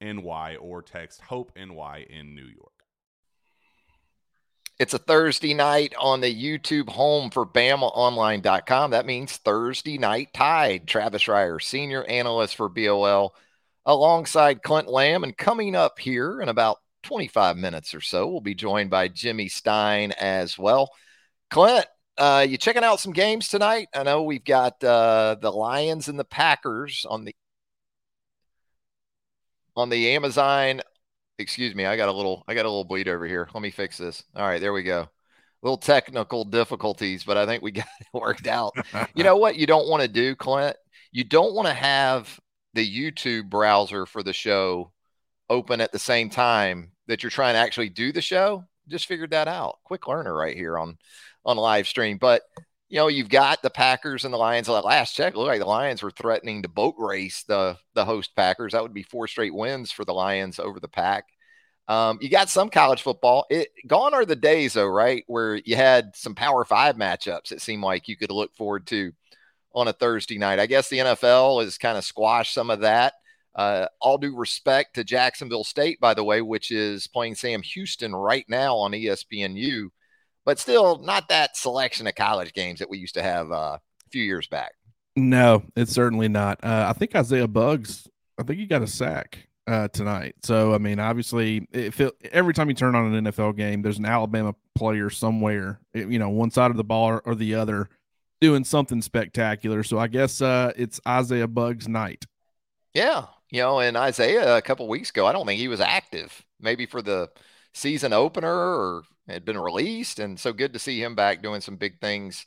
NY or text Hope NY in New York. It's a Thursday night on the YouTube home for BamaOnline.com. That means Thursday night tide. Travis Reier, senior analyst for BOL, alongside Clint Lamb. And coming up here in about 25 minutes or so, we'll be joined by Jimmy Stein as well. Clint, uh, you checking out some games tonight? I know we've got uh, the Lions and the Packers on the on the Amazon. Excuse me, I got a little I got a little bleed over here. Let me fix this. All right, there we go. Little technical difficulties, but I think we got it worked out. you know what you don't want to do, Clint? You don't want to have the YouTube browser for the show open at the same time that you're trying to actually do the show. Just figured that out. Quick learner right here on on live stream. But you know, you've got the Packers and the Lions. At last check, looked like the Lions were threatening to boat race the the host Packers. That would be four straight wins for the Lions over the Pack. Um, you got some college football. It, gone are the days, though, right, where you had some Power Five matchups. It seemed like you could look forward to on a Thursday night. I guess the NFL has kind of squashed some of that. Uh, all due respect to Jacksonville State, by the way, which is playing Sam Houston right now on ESPNU but still not that selection of college games that we used to have uh, a few years back. No, it's certainly not. Uh, I think Isaiah Buggs, I think he got a sack uh, tonight. So, I mean, obviously, it every time you turn on an NFL game, there's an Alabama player somewhere, eh, you know, one side of the ball or, or the other doing something spectacular. So, I guess uh, it's Isaiah Buggs night. Yeah. You know, and Isaiah a couple weeks ago, I don't think he was active, maybe for the season opener or had been released. And so good to see him back doing some big things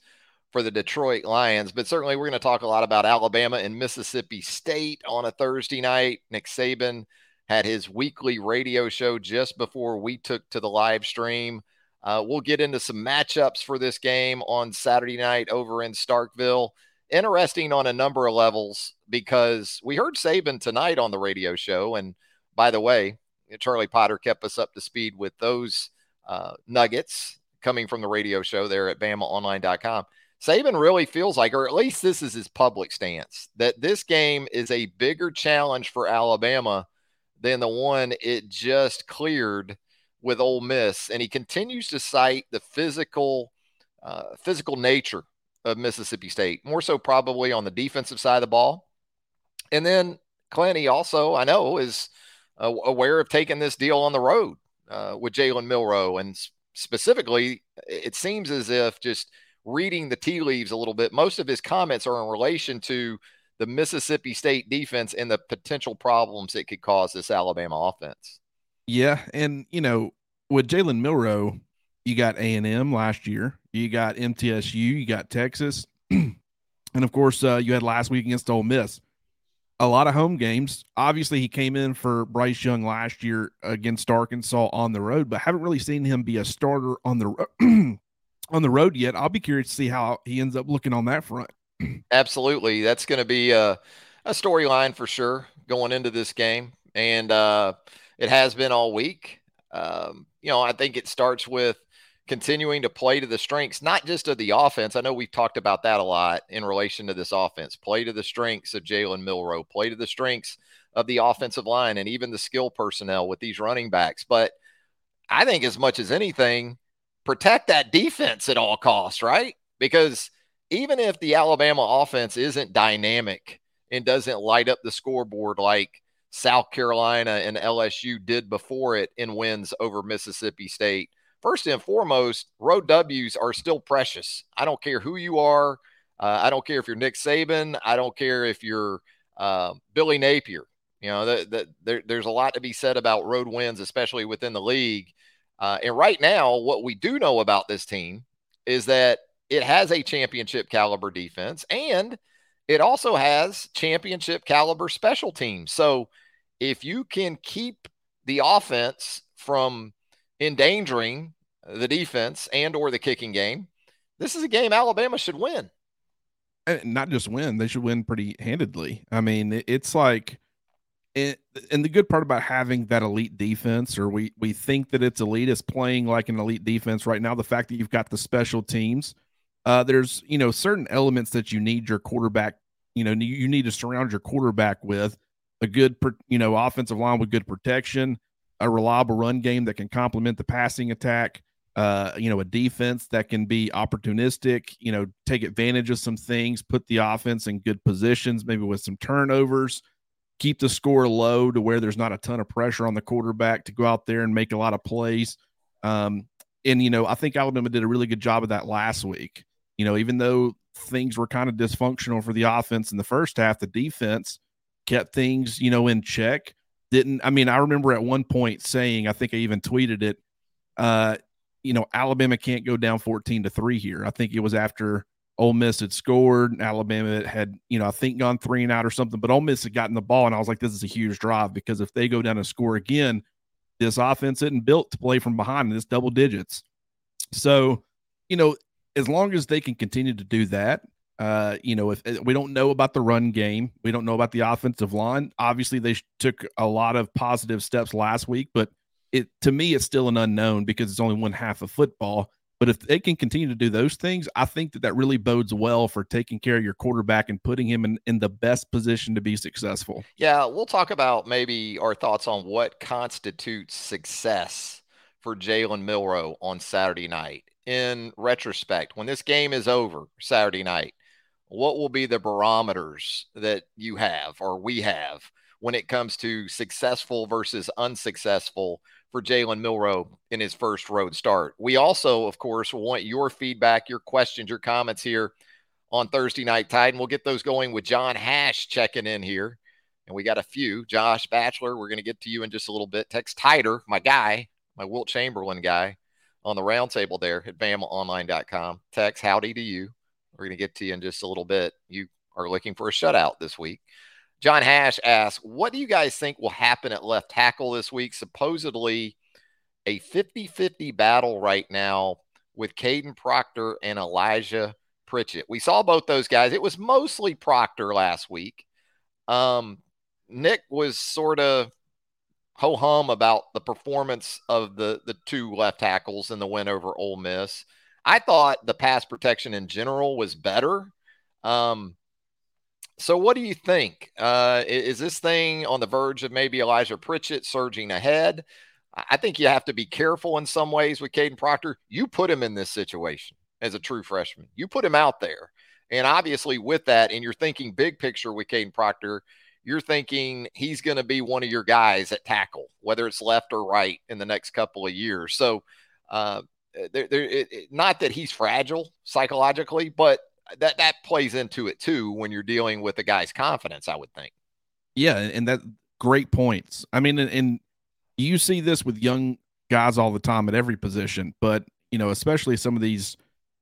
for the Detroit Lions. But certainly, we're going to talk a lot about Alabama and Mississippi State on a Thursday night. Nick Saban had his weekly radio show just before we took to the live stream. Uh, we'll get into some matchups for this game on Saturday night over in Starkville. Interesting on a number of levels because we heard Saban tonight on the radio show. And by the way, Charlie Potter kept us up to speed with those uh, nuggets coming from the radio show there at BamaOnline.com. Saban really feels like, or at least this is his public stance, that this game is a bigger challenge for Alabama than the one it just cleared with Ole Miss, and he continues to cite the physical, uh, physical nature of Mississippi State, more so probably on the defensive side of the ball. And then Clancy also, I know, is uh, aware of taking this deal on the road uh, with Jalen Milroe. And specifically, it seems as if just reading the tea leaves a little bit, most of his comments are in relation to the Mississippi State defense and the potential problems it could cause this Alabama offense. Yeah, and you know, with Jalen Milroe, you got A and M last year, you got MTSU, you got Texas, and of course, uh, you had last week against Ole Miss. A lot of home games. Obviously, he came in for Bryce Young last year against Arkansas on the road, but haven't really seen him be a starter on the on the road yet. I'll be curious to see how he ends up looking on that front. Absolutely. That's going to be a, a storyline for sure going into this game. And uh, it has been all week. Um, you know, I think it starts with continuing to play to the strengths, not just of the offense. I know we've talked about that a lot in relation to this offense. Play to the strengths of Jalen Milroe, play to the strengths of the offensive line and even the skill personnel with these running backs. But I think as much as anything, protect that defense at all costs, right? Because even if the Alabama offense isn't dynamic and doesn't light up the scoreboard like South Carolina and LSU did before it in wins over Mississippi State, first and foremost, road W's are still precious. I don't care who you are. Uh, I don't care if you're Nick Saban. I don't care if you're uh, Billy Napier. You know, the, the, there, there's a lot to be said about road wins, especially within the league. Uh, and right now, what we do know about this team is that it has a championship caliber defense and it also has championship caliber special teams. So if you can keep the offense from endangering the defense and or the kicking game, this is a game Alabama should win. And not just win, they should win pretty handedly. I mean, it's like and, and the good part about having that elite defense, or we we think that it's elite, is playing like an elite defense right now. The fact that you've got the special teams, uh, there's you know certain elements that you need your quarterback, you know, you need to surround your quarterback with a good, you know, offensive line with good protection, a reliable run game that can complement the passing attack. Uh, you know, a defense that can be opportunistic, you know, take advantage of some things, put the offense in good positions, maybe with some turnovers keep the score low to where there's not a ton of pressure on the quarterback to go out there and make a lot of plays. Um, and, you know, I think Alabama did a really good job of that last week. You know, even though things were kind of dysfunctional for the offense in the first half, the defense kept things, you know, in check. Didn't, I mean, I remember at one point saying, I think I even tweeted it, uh, you know, Alabama can't go down 14 to 3 here. I think it was after Ole Miss had scored. Alabama had, you know, I think gone three and out or something, but Ole Miss had gotten the ball. And I was like, this is a huge drive because if they go down and score again, this offense isn't built to play from behind and it's double digits. So, you know, as long as they can continue to do that, uh, you know, if, if we don't know about the run game, we don't know about the offensive line. Obviously, they took a lot of positive steps last week, but it to me, it's still an unknown because it's only one half of football. But if they can continue to do those things, I think that that really bodes well for taking care of your quarterback and putting him in, in the best position to be successful. Yeah, we'll talk about maybe our thoughts on what constitutes success for Jalen Milroe on Saturday night. In retrospect, when this game is over Saturday night, what will be the barometers that you have or we have when it comes to successful versus unsuccessful for Jalen Milroe in his first road start. We also, of course, want your feedback, your questions, your comments here on Thursday Night Tide. And we'll get those going with John Hash checking in here. And we got a few. Josh Batchelor, we're going to get to you in just a little bit. Tex Tider, my guy, my Wilt Chamberlain guy on the roundtable there at BamaOnline.com. Tex, howdy to you. We're going to get to you in just a little bit. You are looking for a shutout this week. John Hash asks, What do you guys think will happen at left tackle this week? Supposedly a 50 50 battle right now with Kadyn Proctor and Elijah Pritchett. We saw both those guys. It was mostly Proctor last week. Um, Nick was sort of ho hum about the performance of the, the two left tackles in the win over Ole Miss. I thought the pass protection in general was better. Um, so, what do you think? Uh, is this thing on the verge of maybe Elijah Pritchett surging ahead? I think you have to be careful in some ways with Kadyn Proctor. You put him in this situation as a true freshman. You put him out there. And obviously, with that, and you're thinking big picture with Kadyn Proctor, you're thinking he's going to be one of your guys at tackle, whether it's left or right in the next couple of years. So, uh, Uh, there, there, it, it, not that he's fragile psychologically, but that that plays into it too when you're dealing with a guy's confidence. I would think. Yeah, and that great points. I mean, and, and you see this with young guys all the time at every position, but you know, especially some of these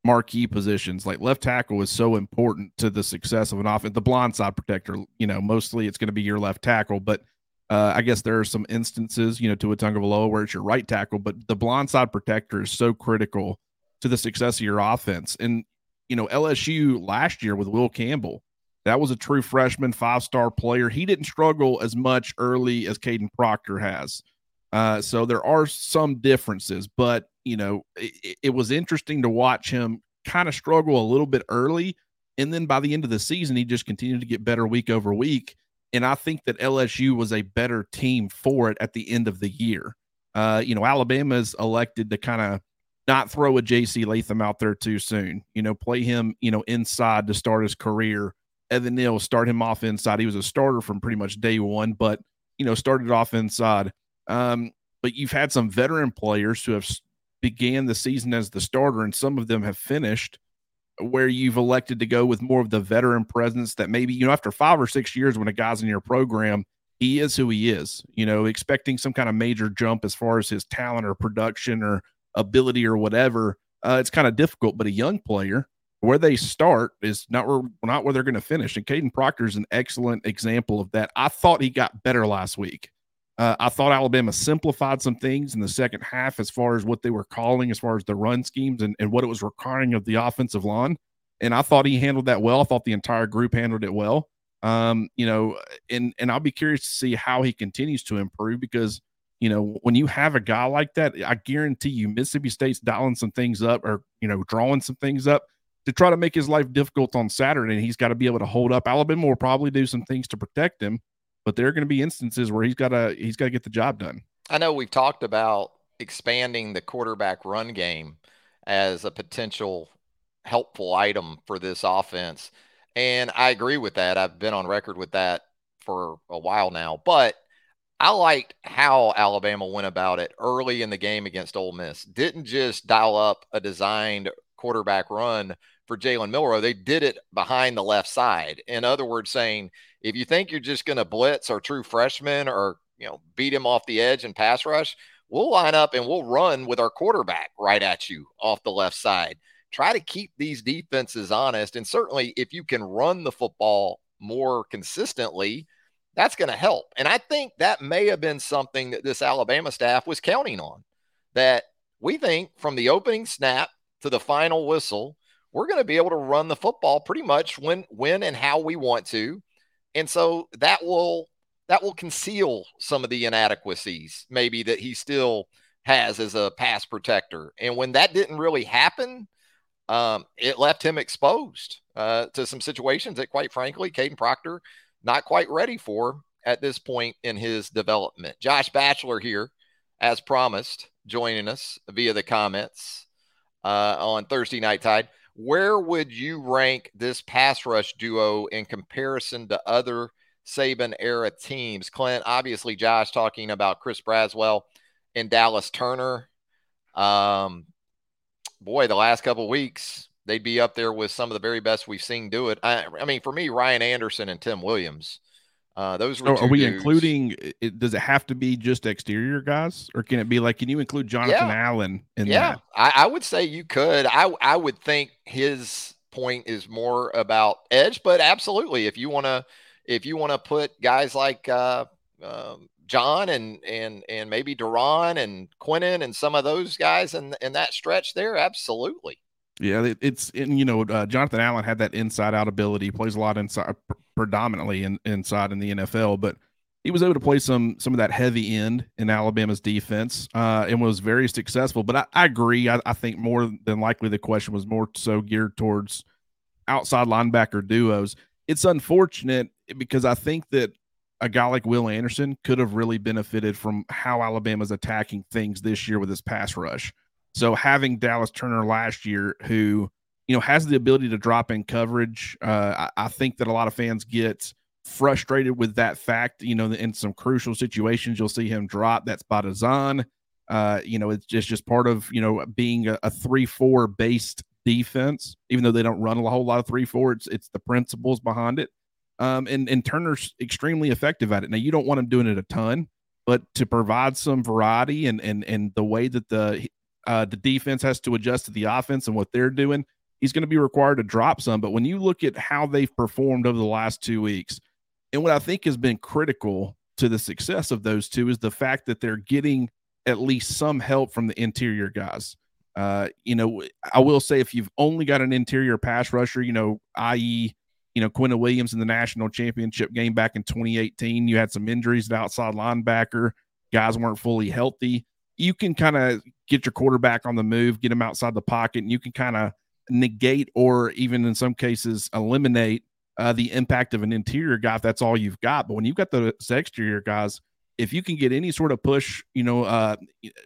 marquee positions like left tackle is so important to the success of an offense. The blind side protector, you know, mostly it's going to be your left tackle, but uh, I guess there are some instances, you know, to a Tagovailoa where it's your right tackle, but the blind side protector is so critical to the success of your offense. And you know, LSU last year with Will Campbell, that was a true freshman, five star player. He didn't struggle as much early as Kadyn Proctor has. Uh, so there are some differences, but you know, it, it was interesting to watch him kind of struggle a little bit early. And then by the end of the season, he just continued to get better week over week. And I think that LSU was a better team for it at the end of the year. Uh, you know, Alabama's elected to kind of not throw a JC Latham out there too soon. You know, play him, you know, inside to start his career. Evan Neal start him off inside. He was a starter from pretty much day one, but you know, started off inside. Um, but you've had some veteran players who have began the season as the starter, and some of them have finished where you've elected to go with more of the veteran presence that maybe, you know, after five or six years when a guy's in your program, he is who he is, you know, expecting some kind of major jump as far as his talent or production or ability or whatever, uh, it's kind of difficult. But a young player, where they start is not where not where they're going to finish. And Kadyn Proctor is an excellent example of that. I thought he got better last week. Uh, I thought Alabama simplified some things in the second half as far as what they were calling, as far as the run schemes and, and what it was requiring of the offensive line. And I thought he handled that well. I thought the entire group handled it well. Um, you know, and and I'll be curious to see how he continues to improve because you know, when you have a guy like that, I guarantee you Mississippi State's dialing some things up or, you know, drawing some things up to try to make his life difficult on Saturday. And he's got to be able to hold up. Alabama will probably do some things to protect him, but there are going to be instances where he's got to he's got to get the job done. I know we've talked about expanding the quarterback run game as a potential helpful item for this offense. And I agree with that. I've been on record with that for a while now. But I liked how Alabama went about it early in the game against Ole Miss. Didn't just dial up a designed quarterback run for Jalen Milroe. They did it behind the left side. In other words, saying if you think you're just going to blitz our true freshman or you know beat him off the edge and pass rush, we'll line up and we'll run with our quarterback right at you off the left side. Try to keep these defenses honest, and certainly if you can run the football more consistently that's going to help. And I think that may have been something that this Alabama staff was counting on. That we think from the opening snap to the final whistle, we're going to be able to run the football pretty much when when and how we want to. And so that will that will conceal some of the inadequacies maybe that he still has as a pass protector. And when that didn't really happen, um, it left him exposed uh, to some situations that, quite frankly, Kadyn Proctor not quite ready for at this point in his development. Josh Batchelor here, as promised, joining us via the comments uh, on Thursday Night Tide. Where would you rank this pass rush duo in comparison to other Saban era teams? Clint, obviously, Josh talking about Chris Braswell and Dallas Turner. Um, boy, the last couple weeks, they'd be up there with some of the very best we've seen do it. I, I mean, for me, Ryan Anderson and Tim Williams. Uh, those were are we dudes. including? It, does it have to be just exterior guys, or can it be like? Can you include Jonathan yeah. Allen in yeah, that? I, I would say you could. I I would think his point is more about edge, but absolutely, if you want to, if you want to put guys like uh, um, John and and and maybe Da'Ron and Quinnen and some of those guys in in that stretch there, absolutely. Yeah, it, it's and you know uh, Jonathan Allen had that inside out ability. Plays a lot inside, predominantly in, inside in the NFL, but he was able to play some some of that heavy end in Alabama's defense uh, and was very successful. But I, I agree. I, I, think more than likely the question was more so geared towards outside linebacker duos. It's unfortunate because I think that a guy like Will Anderson could have really benefited from how Alabama's attacking things this year with his pass rush. So having Dallas Turner last year, who you know has the ability to drop in coverage, uh, I, I, think that a lot of fans get frustrated with that fact. You know, in some crucial situations, you'll see him drop. That's by design. Uh, you know, it's just just part of you know being a, a three four based defense, even though they don't run a whole lot of three four. It's it's the principles behind it. Um, and and Turner's extremely effective at it. Now you don't want him doing it a ton, but to provide some variety and and and the way that the uh, the defense has to adjust to the offense and what they're doing, he's going to be required to drop some. But when you look at how they've performed over the last two weeks, and what I think has been critical to the success of those two is the fact that they're getting at least some help from the interior guys. Uh, you know, I will say if you've only got an interior pass rusher, you know, i.e., you know, Quinnen Williams in the national championship game back in 2018, you had some injuries at outside linebacker. Guys weren't fully healthy. You can kind of get your quarterback on the move, get him outside the pocket, and you can kind of negate or even in some cases eliminate uh, the impact of an interior guy if that's all you've got. But when you've got the exterior guys, if you can get any sort of push, you know, uh,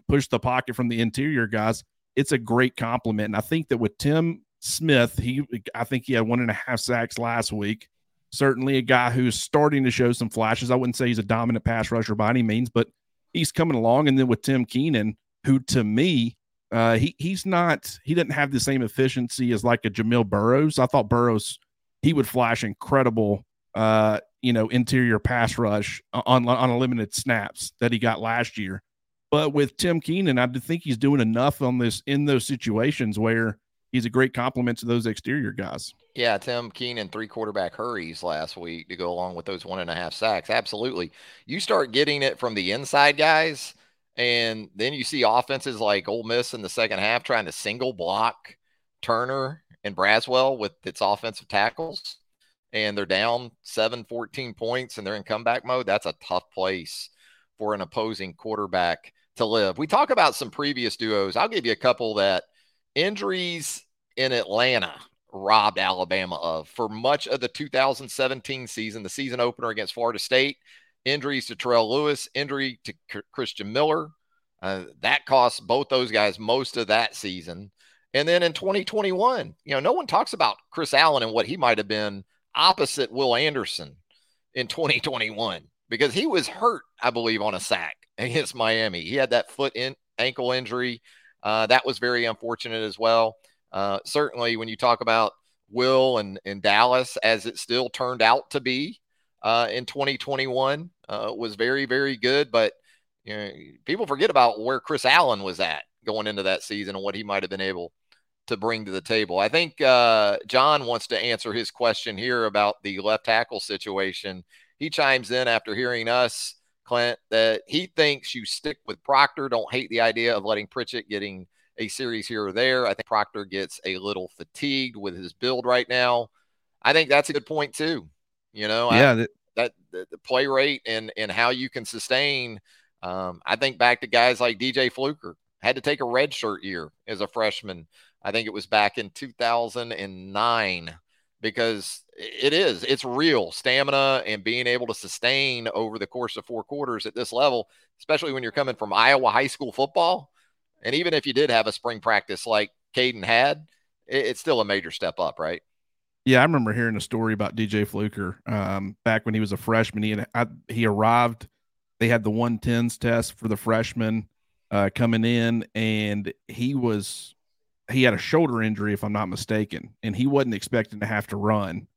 push the pocket from the interior guys, it's a great compliment. And I think that with Tim Smith, he, I think he had one and a half sacks last week. Certainly a guy who's starting to show some flashes. I wouldn't say he's a dominant pass rusher by any means, but he's coming along. And then with Tim Keenan, who to me, uh, he he's not he doesn't have the same efficiency as like a Jamil Burroughs. I thought Burroughs he would flash incredible, uh, you know, interior pass rush on on a limited snaps that he got last year. But with Tim Keenan, I think he's doing enough on this in those situations where he's a great complement to those exterior guys. Yeah, Tim Keenan three quarterback hurries last week to go along with those one and a half sacks. Absolutely. You start getting it from the inside guys, and then you see offenses like Ole Miss in the second half trying to single block Turner and Braswell with its offensive tackles and they're down 7 14 points and they're in comeback mode, that's a tough place for an opposing quarterback to live. We talk about some previous duos. I'll give you a couple that injuries in Atlanta robbed Alabama of for much of the 2017 season, the season opener against Florida State. Injuries to Terrell Lewis, injury to Christian Miller. Uh, that cost both those guys most of that season. And then in 2021, you know, no one talks about Chris Allen and what he might have been opposite Will Anderson in 2021 because he was hurt, I believe, on a sack against Miami. He had that foot in ankle injury. Uh, that was very unfortunate as well. Uh, certainly, when you talk about Will and, and Dallas, as it still turned out to be uh, in 2021, uh, was very, very good. But you know, people forget about where Chris Allen was at going into that season and what he might have been able to bring to the table. I think uh, John wants to answer his question here about the left tackle situation. He chimes in after hearing us, Clint, that he thinks you stick with Proctor. Don't hate the idea of letting Pritchett getting a series here or there. I think Proctor gets a little fatigued with his build right now. I think that's a good point too. You know, yeah, I, that, that the, the, play rate and and how you can sustain. Um, I think back to guys like DJ Fluker had to take a red shirt year as a freshman I think it was back in 2009 because it is it's real stamina and being able to sustain over the course of four quarters at this level especially when you're coming from iowa high school football and even if you did have a spring practice like kadyn had it's still a major step up right yeah i remember hearing a story about dj fluker um, back when he was a freshman he had, I, he arrived they had the 110s test for the freshmen uh, coming in and he was he had a shoulder injury, if I'm not mistaken, and he wasn't expecting to have to run.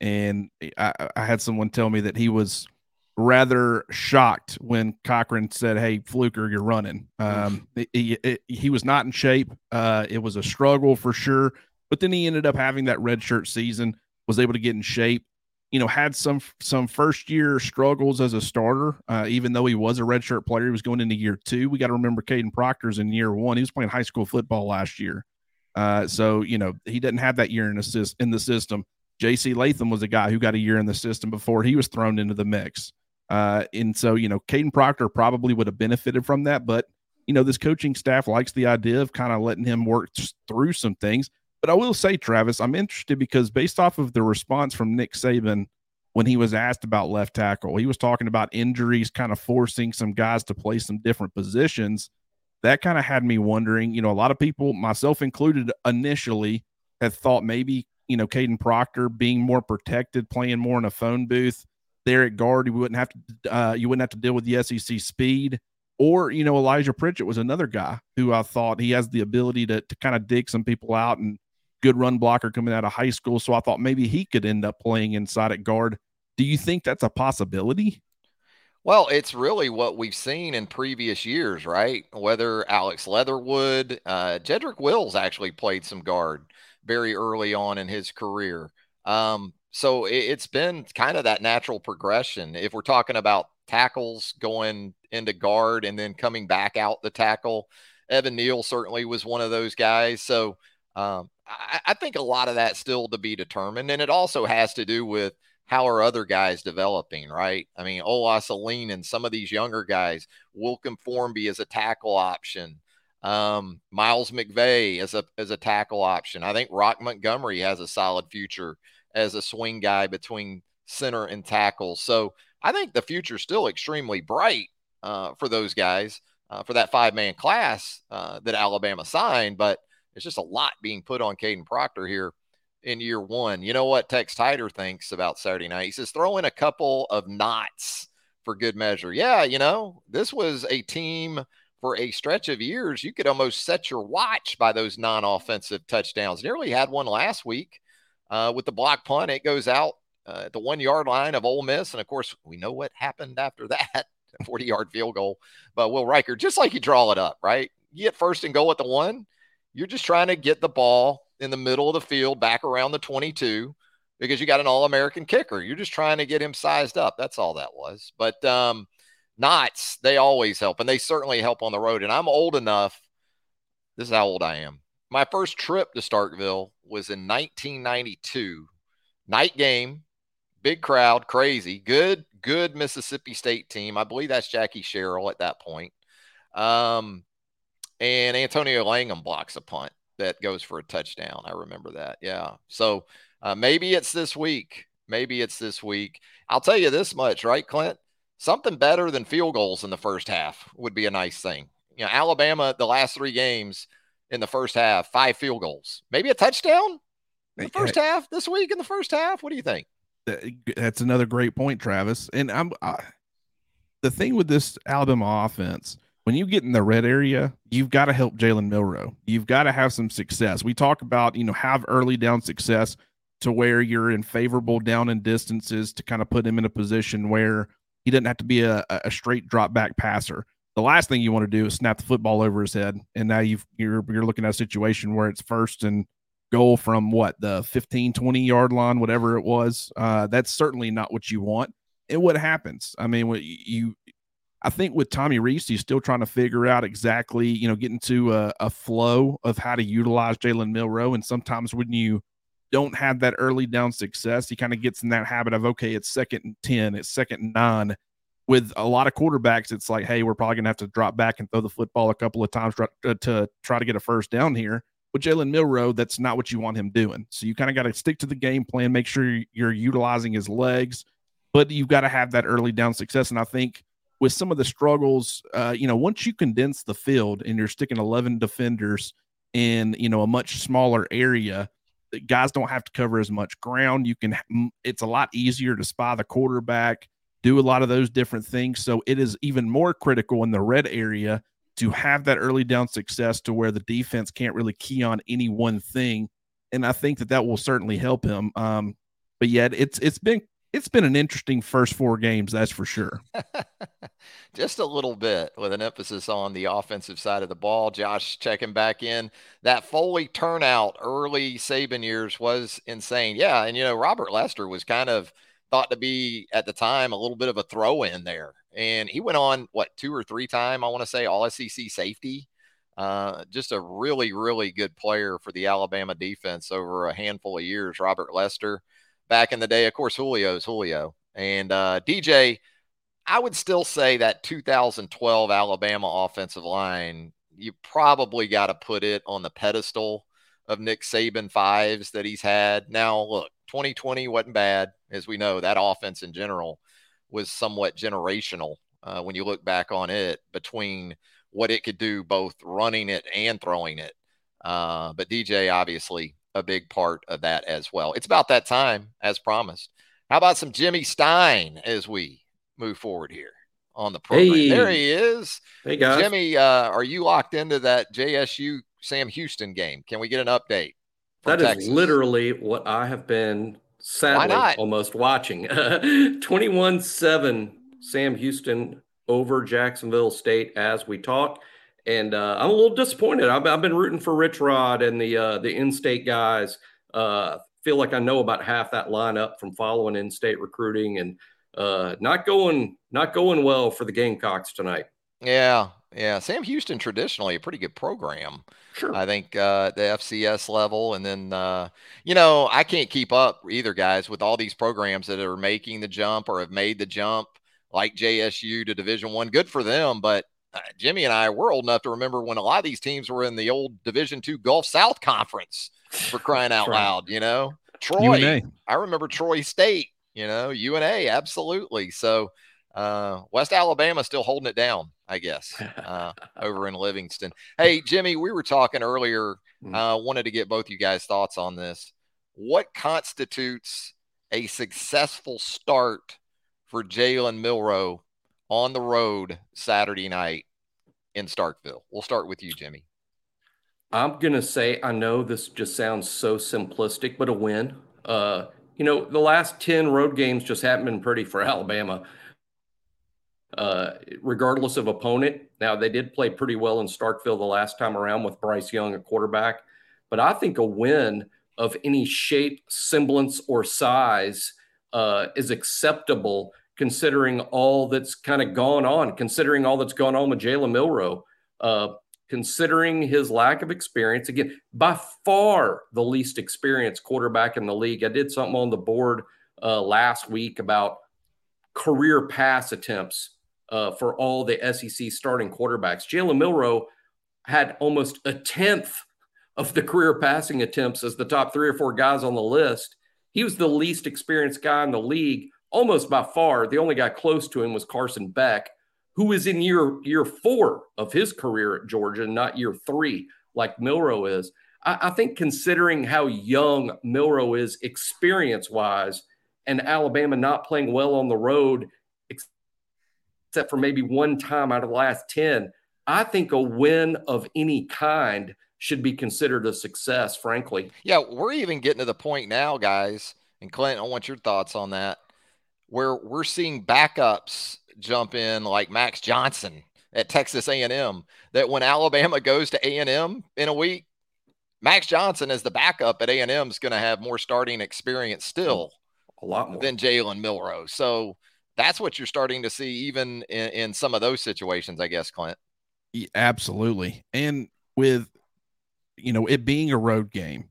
And I, I had someone tell me that he was rather shocked when Cochran said, "Hey, Fluker, you're running." Um, he, he, he was not in shape. Uh, it was a struggle for sure, but then he ended up having that red shirt season. Was able to get in shape. You know, had some some first year struggles as a starter. Uh, even though he was a redshirt player, he was going into year two. We got to remember Kadyn Proctor's in year one. He was playing high school football last year. Uh, so you know he didn't have that year in the, in the system. J.C. Latham was a guy who got a year in the system before he was thrown into the mix. Uh, and so you know Kadyn Proctor probably would have benefited from that, but you know this coaching staff likes the idea of kind of letting him work through some things. But I will say, Travis, I'm interested because based off of the response from Nick Saban when he was asked about left tackle, he was talking about injuries kind of forcing some guys to play some different positions that kind of had me wondering. You know, a lot of people, myself included, initially had thought maybe you know Kadyn Proctor being more protected, playing more in a phone booth there at guard, you wouldn't have to uh, you wouldn't have to deal with the SEC speed. Or you know Elijah Pritchett was another guy who I thought he has the ability to to kind of dig some people out and good run blocker coming out of high school. So I thought maybe he could end up playing inside at guard. Do you think that's a possibility? Well, it's really what we've seen in previous years, right? Whether Alex Leatherwood, uh, Jedrick Wills actually played some guard very early on in his career. Um, so it, it's been kind of that natural progression. If we're talking about tackles going into guard and then coming back out the tackle, Evan Neal certainly was one of those guys. So um, I, I think a lot of that still to be determined. And it also has to do with how are other guys developing, right? I mean, Olaus Alinen and some of these younger guys, Wilkin Formby as a tackle option, um, Miles McVay as a as a tackle option. I think Roq Montgomery has a solid future as a swing guy between center and tackle. So I think the future is still extremely bright uh, for those guys uh, for that five man class uh, that Alabama signed. But there's just a lot being put on Kadyn Proctor here in year one. You know what Tex Tider thinks about Saturday night? He says throw in a couple of knots for good measure. Yeah, you know, this was a team for a stretch of years. You could almost set your watch by those non offensive touchdowns. Nearly had one last week uh, with the block punt. It goes out uh, at the one yard line of Ole Miss. And of course, we know what happened after that 40 yard field goal. But Will Reichard, just like you draw it up, right? You get first and goal at the one. You're just trying to get the ball in the middle of the field back around the 22 because you got an all American kicker. You're just trying to get him sized up. That's all that was. But um, knots, they always help, and they certainly help on the road. And I'm old enough. This is how old I am. My first trip to Starkville was in 1992. Night game, big crowd, crazy, good, good Mississippi State team. I believe that's Jackie Sherrill at that point. Um, and Antonio Langham blocks a punt that goes for a touchdown. I remember that. Yeah. So uh, maybe it's this week. Maybe it's this week. I'll tell you this much, right, Clint? Something better than field goals in the first half would be a nice thing. You know, Alabama, the last three games in the first half, five field goals, maybe a touchdown in the first half this week in the first half. What do you think? That's another great point, Travis. And I'm I, the thing with this Alabama offense when you get in the red area, you've got to help Jalen Milroe. You've got to have some success. We talk about, you know, have early down success to where you're in favorable down and distances to kind of put him in a position where he doesn't have to be a, a straight drop back passer. The last thing you want to do is snap the football over his head, and now you've you're you're looking at a situation where it's first and goal from what the 15 20 yard line whatever it was uh, that's certainly not what you want and what happens i mean what you I think with Tommy Rees, he's still trying to figure out exactly, you know, getting to a, a flow of how to utilize Jalen Milroe. And sometimes when you don't have that early down success, he kind of gets in that habit of, okay, it's second and 10, it's second and nine. With a lot of quarterbacks, it's like, hey, we're probably going to have to drop back and throw the football a couple of times to, uh, try to get a first down here. With Jalen Milroe, that's not what you want him doing. So you kind of got to stick to the game plan, make sure you're utilizing his legs, but you've got to have that early down success. And I think – with some of the struggles, uh, you know, once you condense the field and you're sticking 11 defenders in, you know, a much smaller area, guys don't have to cover as much ground. You can, it's a lot easier to spy the quarterback, do a lot of those different things. So it is even more critical in the red area to have that early down success to where the defense can't really key on any one thing. And I think that that will certainly help him. Um, but yet it's it's been it's been an interesting first four games, that's for sure. Just a little bit with an emphasis on the offensive side of the ball. Josh checking back in. That Foley turnout early Saban years was insane. Yeah. And, you know, Robert Lester was kind of thought to be at the time a little bit of a throw in there. And he went on, what, two or three time, I want to say, all SEC safety. Uh, just a really, really good player for the Alabama defense over a handful of years, Robert Lester back in the day. Of course, Julio's Julio. And uh, DJ, I would still say that 2012 Alabama offensive line, you probably got to put it on the pedestal of Nick Saban fives that he's had. Now, look, 2020 wasn't bad. As we know, that offense in general was somewhat generational uh, when you look back on it between what it could do, both running it and throwing it. Uh, but DJ obviously a big part of that as well. It's about that time, as promised. How about some Jimmy Stein as we move forward here on the program? Hey. There he is. Hey guys, Jimmy, uh, are you locked into that JSU Sam Houston game? Can we get an update That is Texas. literally what I have been sadly almost watching. 21 7 Sam Houston over Jacksonville State as we talk. And uh, I'm a little disappointed. I've, I've been rooting for Rich Rod and the uh, the in-state guys. Uh, feel like I know about half that lineup from following in-state recruiting, and uh, not going not going well for the Gamecocks tonight. Yeah, yeah. Sam Houston traditionally a pretty good program. Sure. I think uh, the FCS level, and then uh, you know I can't keep up either, guys, with all these programs that are making the jump or have made the jump, like JSU to Division One. Good for them, but Jimmy and I were old enough to remember when a lot of these teams were in the old Division Two Gulf South Conference for crying out Right. loud. You know, Troy. UNA. I remember Troy State. You know, UNA, absolutely. So uh, West Alabama still holding it down, I guess, uh, over in Livingston. Hey, Jimmy, we were talking earlier. I Uh, wanted to get both you guys' thoughts on this. What constitutes a successful start for Jalen Milroe on the road Saturday night in Starkville? We'll start with you, Jimmy. I'm gonna say I know this just sounds so simplistic, but a win. Uh, you know, the last 10 road games just haven't been pretty for Alabama. Uh, regardless of opponent. Now they did play pretty well in Starkville the last time around with Bryce Young at quarterback, but I think a win of any shape, semblance, or size uh, is acceptable considering all that's kind of gone on, considering all that's gone on with Jalen Milroe. Uh, considering his lack of experience, again, by far the least experienced quarterback in the league. I did something on the board uh, last week about career pass attempts uh, for all the SEC starting quarterbacks. Jalen Milroe had almost a tenth of the career passing attempts as the top three or four guys on the list. He was the least experienced guy in the league, almost by far. The only guy close to him was Carson Beck, who is in year year four of his career at Georgia, not year three, like Milroe is. I, I think considering how young Milroe is experience wise, and Alabama not playing well on the road, except for maybe one time out of the last 10, I think a win of any kind should be considered a success, frankly. Yeah, we're even getting to the point now, guys. And Clint, I want your thoughts on that. Where we're seeing backups jump in, like Max Johnson at Texas A&M. That when Alabama goes to A&M in a week, Max Johnson as the backup at A&M is going to have more starting experience still A lot more. than Jalen Milroe. So that's what you're starting to see even in, in some of those situations, I guess, Clint. Yeah, absolutely. And with you know it being a road game,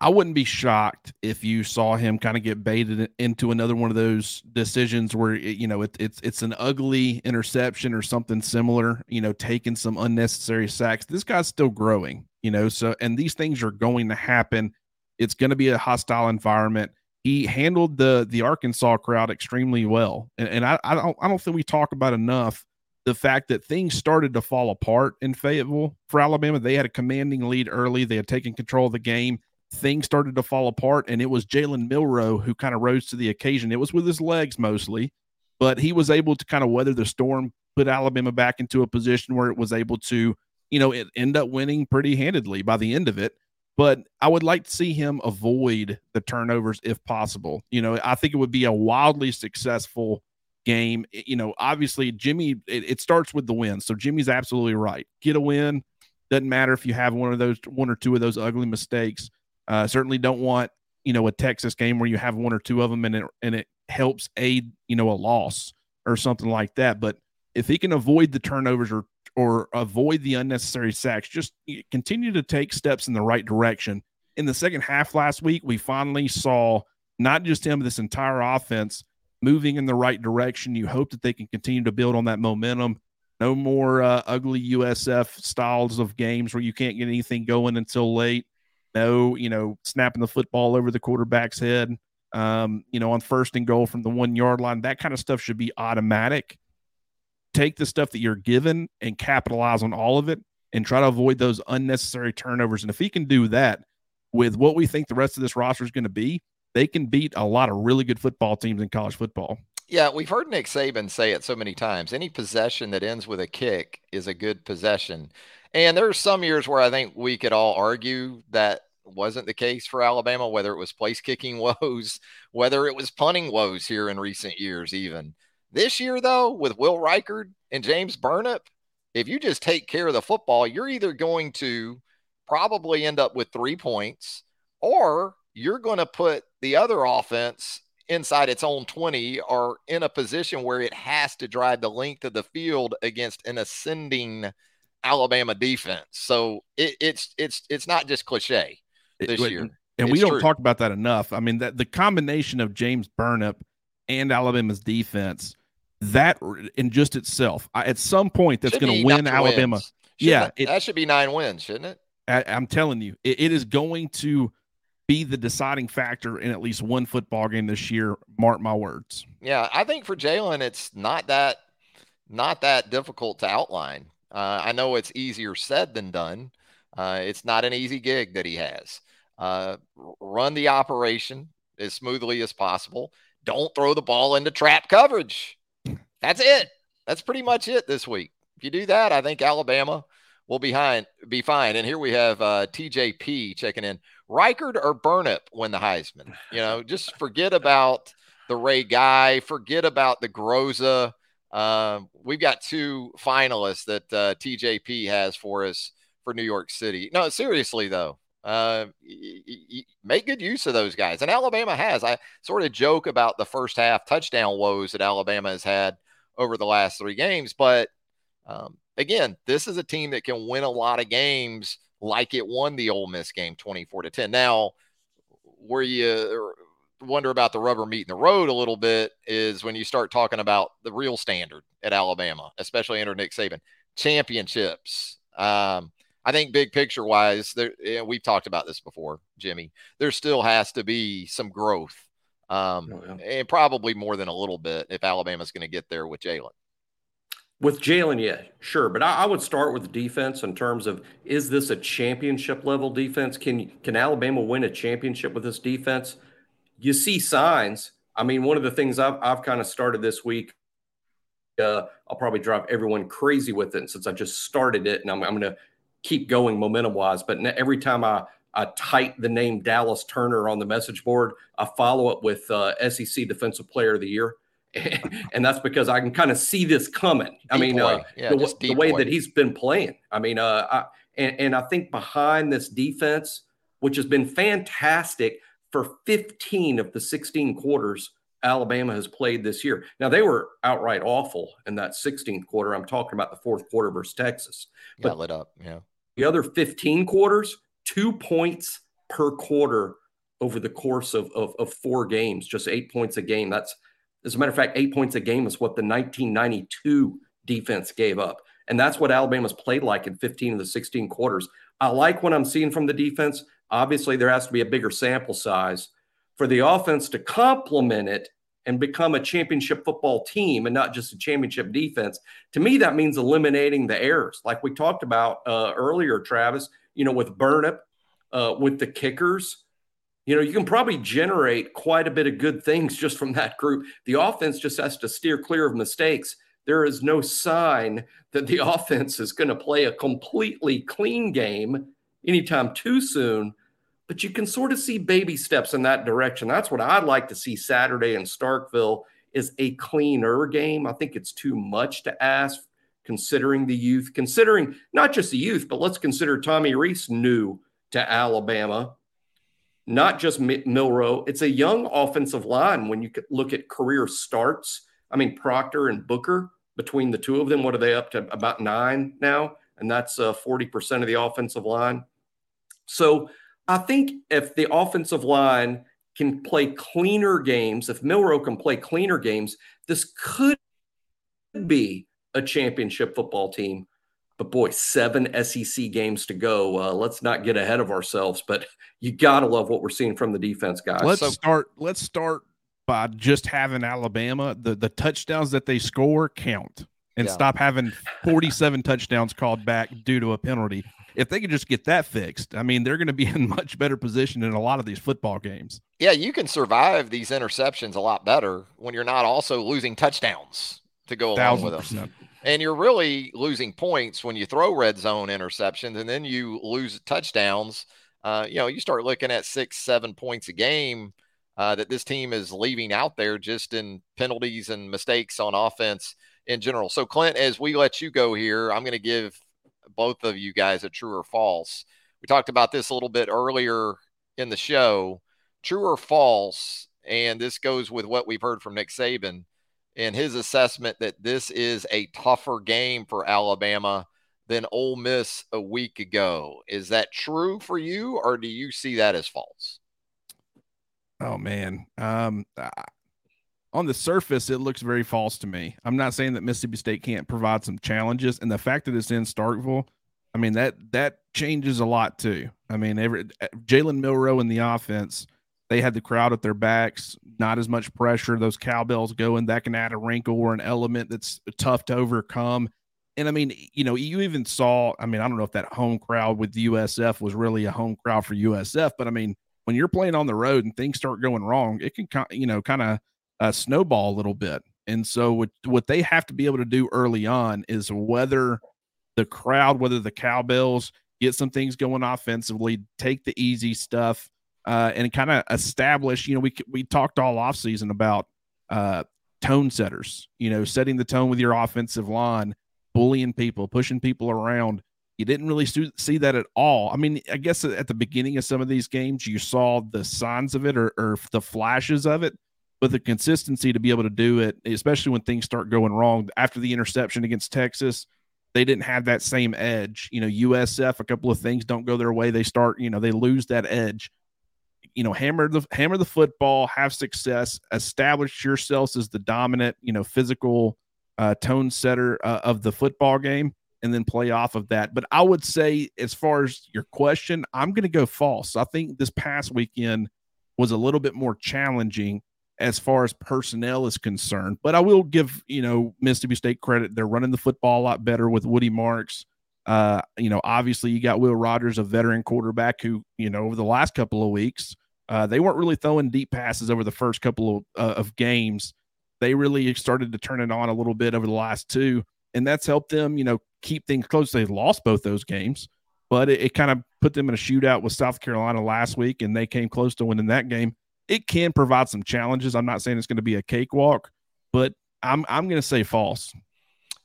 I wouldn't be shocked if you saw him kind of get baited into another one of those decisions where you know it, it's it's an ugly interception or something similar. You know, taking some unnecessary sacks. This guy's still growing. You know, so and these things are going to happen. It's going to be a hostile environment. He handled the the Arkansas crowd extremely well, and, and I, I don't I don't think we talk about enough the fact that things started to fall apart in Fayetteville for Alabama. They had a commanding lead early. They had taken control of the game. Things started to fall apart, and it was Jalen Milroe who kind of rose to the occasion. It was with his legs mostly, but he was able to kind of weather the storm, put Alabama back into a position where it was able to, you know, it end up winning pretty handedly by the end of it. But I would like to see him avoid the turnovers if possible. You know, I think it would be a wildly successful game. You know, obviously, Jimmy, it, it starts with the win. So Jimmy's absolutely right. Get a win. Doesn't matter if you have one of those, one or two of those ugly mistakes. Uh, certainly don't want, you know, a Texas game where you have one or two of them and it, and it helps aid, you know, a loss or something like that. But if he can avoid the turnovers or, or avoid the unnecessary sacks, just continue to take steps in the right direction. In the second half last week, we finally saw not just him, this entire offense moving in the right direction. You hope that they can continue to build on that momentum. No more uh, ugly USF styles of games where you can't get anything going until late. No, you know, snapping the football over the quarterback's head, um, you know, on first and goal from the one yard line. That kind of stuff should be automatic. Take the stuff that you're given and capitalize on all of it and try to avoid those unnecessary turnovers. And if he can do that with what we think the rest of this roster is going to be, they can beat a lot of really good football teams in college football. Yeah, we've heard Nick Saban say it so many times. Any possession that ends with a kick is a good possession. And there are some years where I think we could all argue that wasn't the case for Alabama, whether it was place kicking woes, whether it was punting woes here in recent years, even. This year, though, with Will Reichard and James Burnip, if you just take care of the football, you're either going to probably end up with three points or you're going to put the other offense inside its own 20 or in a position where it has to drive the length of the field against an ascending Alabama defense. So it, it's it's it's not just cliche this it, year. And it's we don't true. talk about that enough. I mean, that the combination of James Burnip and Alabama's defense, that in just itself, I, at some point, that's going to win Alabama. Yeah, it, that should be nine wins, shouldn't it? I, am telling you, it, it is going to be the deciding factor in at least one football game this year. Mark my words. Yeah, I think for Jalen, it's not that not that difficult to outline. Uh, I know it's easier said than done. Uh, it's not an easy gig that he has. Uh, run the operation as smoothly as possible. Don't throw the ball into trap coverage. That's it. That's pretty much it this week. If you do that, I think Alabama will be behind be fine. And here we have uh, TJP checking in. Reichard or Burnip win the Heisman. You know, just forget about the Ray Guy. Forget about the Groza. Uh, we've got two finalists that uh, TJP has for us for New York City. No, seriously though, uh, y- y- make good use of those guys, and Alabama has. I sort of joke about the first half touchdown woes that Alabama has had over the last three games, but um, again, this is a team that can win a lot of games like it won the Ole Miss game 24 to 10. Now, where you wonder about the rubber meeting the road a little bit is when you start talking about the real standard at Alabama, especially under Nick Saban, championships. Um, I think big picture wise, there we've talked about this before, Jimmy. There still has to be some growth, um, oh, yeah. and probably more than a little bit if Alabama's going to get there with Jalen. With Jalen, yeah, sure, but I, I, would start with defense in terms of is this a championship level defense? Can can Alabama win a championship with this defense? You see signs. I mean, one of the things I've I've kind of started this week. Uh, I'll probably drive everyone crazy with it since I just started it, and I'm, I'm going to keep going momentum wise. But every time I I type the name Dallas Turner on the message board, I follow it with uh, SEC Defensive Player of the Year. and that's because I can kind of see this coming. I mean, uh, yeah, the, the, way that he's been playing. I mean, uh, I, and, and I think behind this defense, which has been fantastic for 15 of the 16 quarters Alabama has played this year. Now they were outright awful in that 16th quarter. I'm talking about the fourth quarter versus Texas. But Got lit up. Yeah. The other 15 quarters, two points per quarter over the course of, of, of four games, just eight points a game. That's as a matter of fact, eight points a game is what the 1992 defense gave up. And that's what Alabama's played like in 15 of the 16 quarters. I like what I'm seeing from the defense. Obviously, there has to be a bigger sample size for the offense to complement it and become a championship football team and not just a championship defense. To me, that means eliminating the errors, like we talked about uh, earlier, Travis. You know, with Burnip, uh, with the kickers, you know, you can probably generate quite a bit of good things just from that group. The offense just has to steer clear of mistakes. There is no sign that the offense is going to play a completely clean game anytime too soon, but you can sort of see baby steps in that direction. That's what I'd like to see Saturday in Starkville is a cleaner game. I think it's too much to ask considering the youth, considering not just the youth, but let's consider Tommy Rees new to Alabama not just Milroe. It's a young offensive line when you look at career starts. I mean, Proctor and Booker, between the two of them, what are they up to? About nine now. And that's uh, 40% of the offensive line. So I think if the offensive line can play cleaner games, if Milroe can play cleaner games, this could be a championship football team. But boy, seven SEC games to go. Uh, let's not get ahead of ourselves. But you gotta love what we're seeing from the defense, guys. Let's so, start. Let's start by just having Alabama. The the touchdowns that they score count, and yeah. stop having forty seven touchdowns called back due to a penalty. If they could just get that fixed, I mean, they're going to be in much better position in a lot of these football games. Yeah, you can survive these interceptions a lot better when you're not also losing touchdowns to go along with them. And you're really losing points when you throw red zone interceptions and then you lose touchdowns uh, you know, you start looking at six, seven points a game uh, that this team is leaving out there just in penalties and mistakes on offense in general. So, Clint, as we let you go here, I'm going to give both of you guys a true or false. We talked about this a little bit earlier in the show. True or false? And this goes with what we've heard from Nick Saban in his assessment that this is a tougher game for Alabama than Ole Miss a week ago. Is that true for you, or do you see that as false? Oh man, um, on the surface, it looks very false to me. I'm not saying that Mississippi State can't provide some challenges, and the fact that it's in Starkville, I mean that that changes a lot too. I mean, every Jalen Milroe in the offense, they had the crowd at their backs, not as much pressure. Those cowbells going, that can add a wrinkle or an element that's tough to overcome. And I mean, you know, you even saw. I mean, I don't know if that home crowd with USF was really a home crowd for USF, but I mean, when you're playing on the road and things start going wrong, it can, you know, kind of uh, snowball a little bit. And so what what they have to be able to do early on is whether the crowd, whether the cowbells get some things going offensively, take the easy stuff, uh, and kind of establish. You know, we we talked all off season about uh, tone setters. You know, setting the tone with your offensive line, bullying people, pushing people around. You didn't really see that at all. I mean, I guess at the beginning of some of these games, you saw the signs of it or, or the flashes of it, but the consistency to be able to do it, especially when things start going wrong after the interception against Texas, they didn't have that same edge. You know, USF, a couple of things don't go their way. They start, you know, they lose that edge. You know, hammer the hammer the football, have success, establish yourselves as the dominant, you know, physical uh, tone setter uh, of the football game, and then play off of that. But I would say, as far as your question, I'm going to go false. I think this past weekend was a little bit more challenging as far as personnel is concerned. But I will give, you know, Mississippi State credit. They're running the football a lot better with Woody Marks. Uh, you know, obviously you got Will Rogers, a veteran quarterback who, you know, over the last couple of weeks, uh, they weren't really throwing deep passes over the first couple of, uh, of games. They really started to turn it on a little bit over the last two, and that's helped them, you know, keep things close. They lost both those games, but it, it kind of put them in a shootout with South Carolina last week, and they came close to winning that game it can provide some challenges. I'm not saying it's going to be a cakewalk, but I'm I'm going to say false.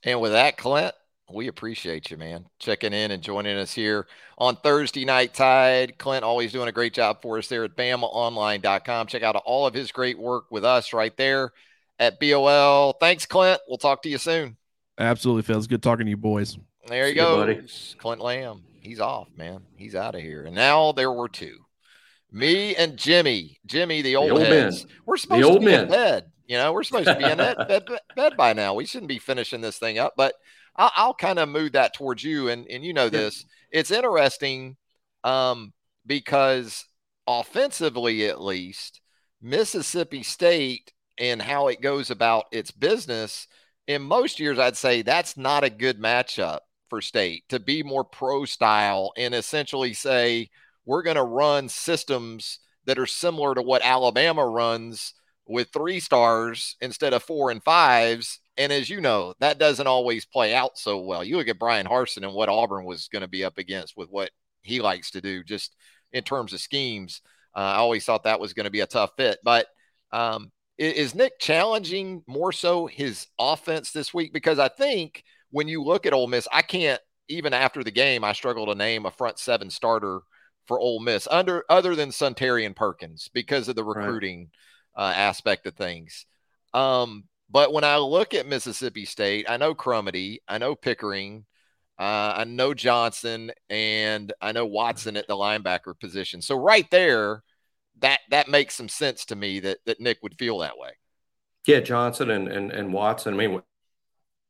And with that, Clint, we appreciate you, man, checking in and joining us here on Thursday Night Tide. Clint always doing a great job for us there at BamaOnline.com. Check out all of his great work with us right there at BOL. Thanks, Clint. We'll talk to you soon. Absolutely, Phil. good talking to you boys. There you See go, you, Clint Lamb. He's off, man. He's out of here. And now there were two. Me and Jimmy, Jimmy, the old, the old heads. Men. We're supposed the to be men. in bed. You know, we're supposed to be in bed, bed, bed, by now. We shouldn't be finishing this thing up, but I'll, I'll kind of move that towards you. And and you know this, it's interesting um, because offensively, at least, Mississippi State and how it goes about its business. In most years, I'd say that's not a good matchup for State to be more pro style and essentially say we're going to run systems that are similar to what Alabama runs with three stars instead of four and fives. And as you know, that doesn't always play out so well. You look at Bryan Harsin and what Auburn was going to be up against with what he likes to do, just in terms of schemes. Uh, I always thought that was going to be a tough fit. But um, is Nick challenging more so his offense this week? Because I think when you look at Ole Miss, I can't, even after the game, I struggle to name a front seven starter for Ole Miss under other than Suntarine Perkins because of the recruiting right. uh, aspect of things. Um, but when I look at Mississippi State, I know Crumedy, I know Pickering, uh, I know Johnson, and I know Watson at the linebacker position. So right there, that that makes some sense to me that that Nick would feel that way. Yeah, Johnson and and, and Watson. I mean,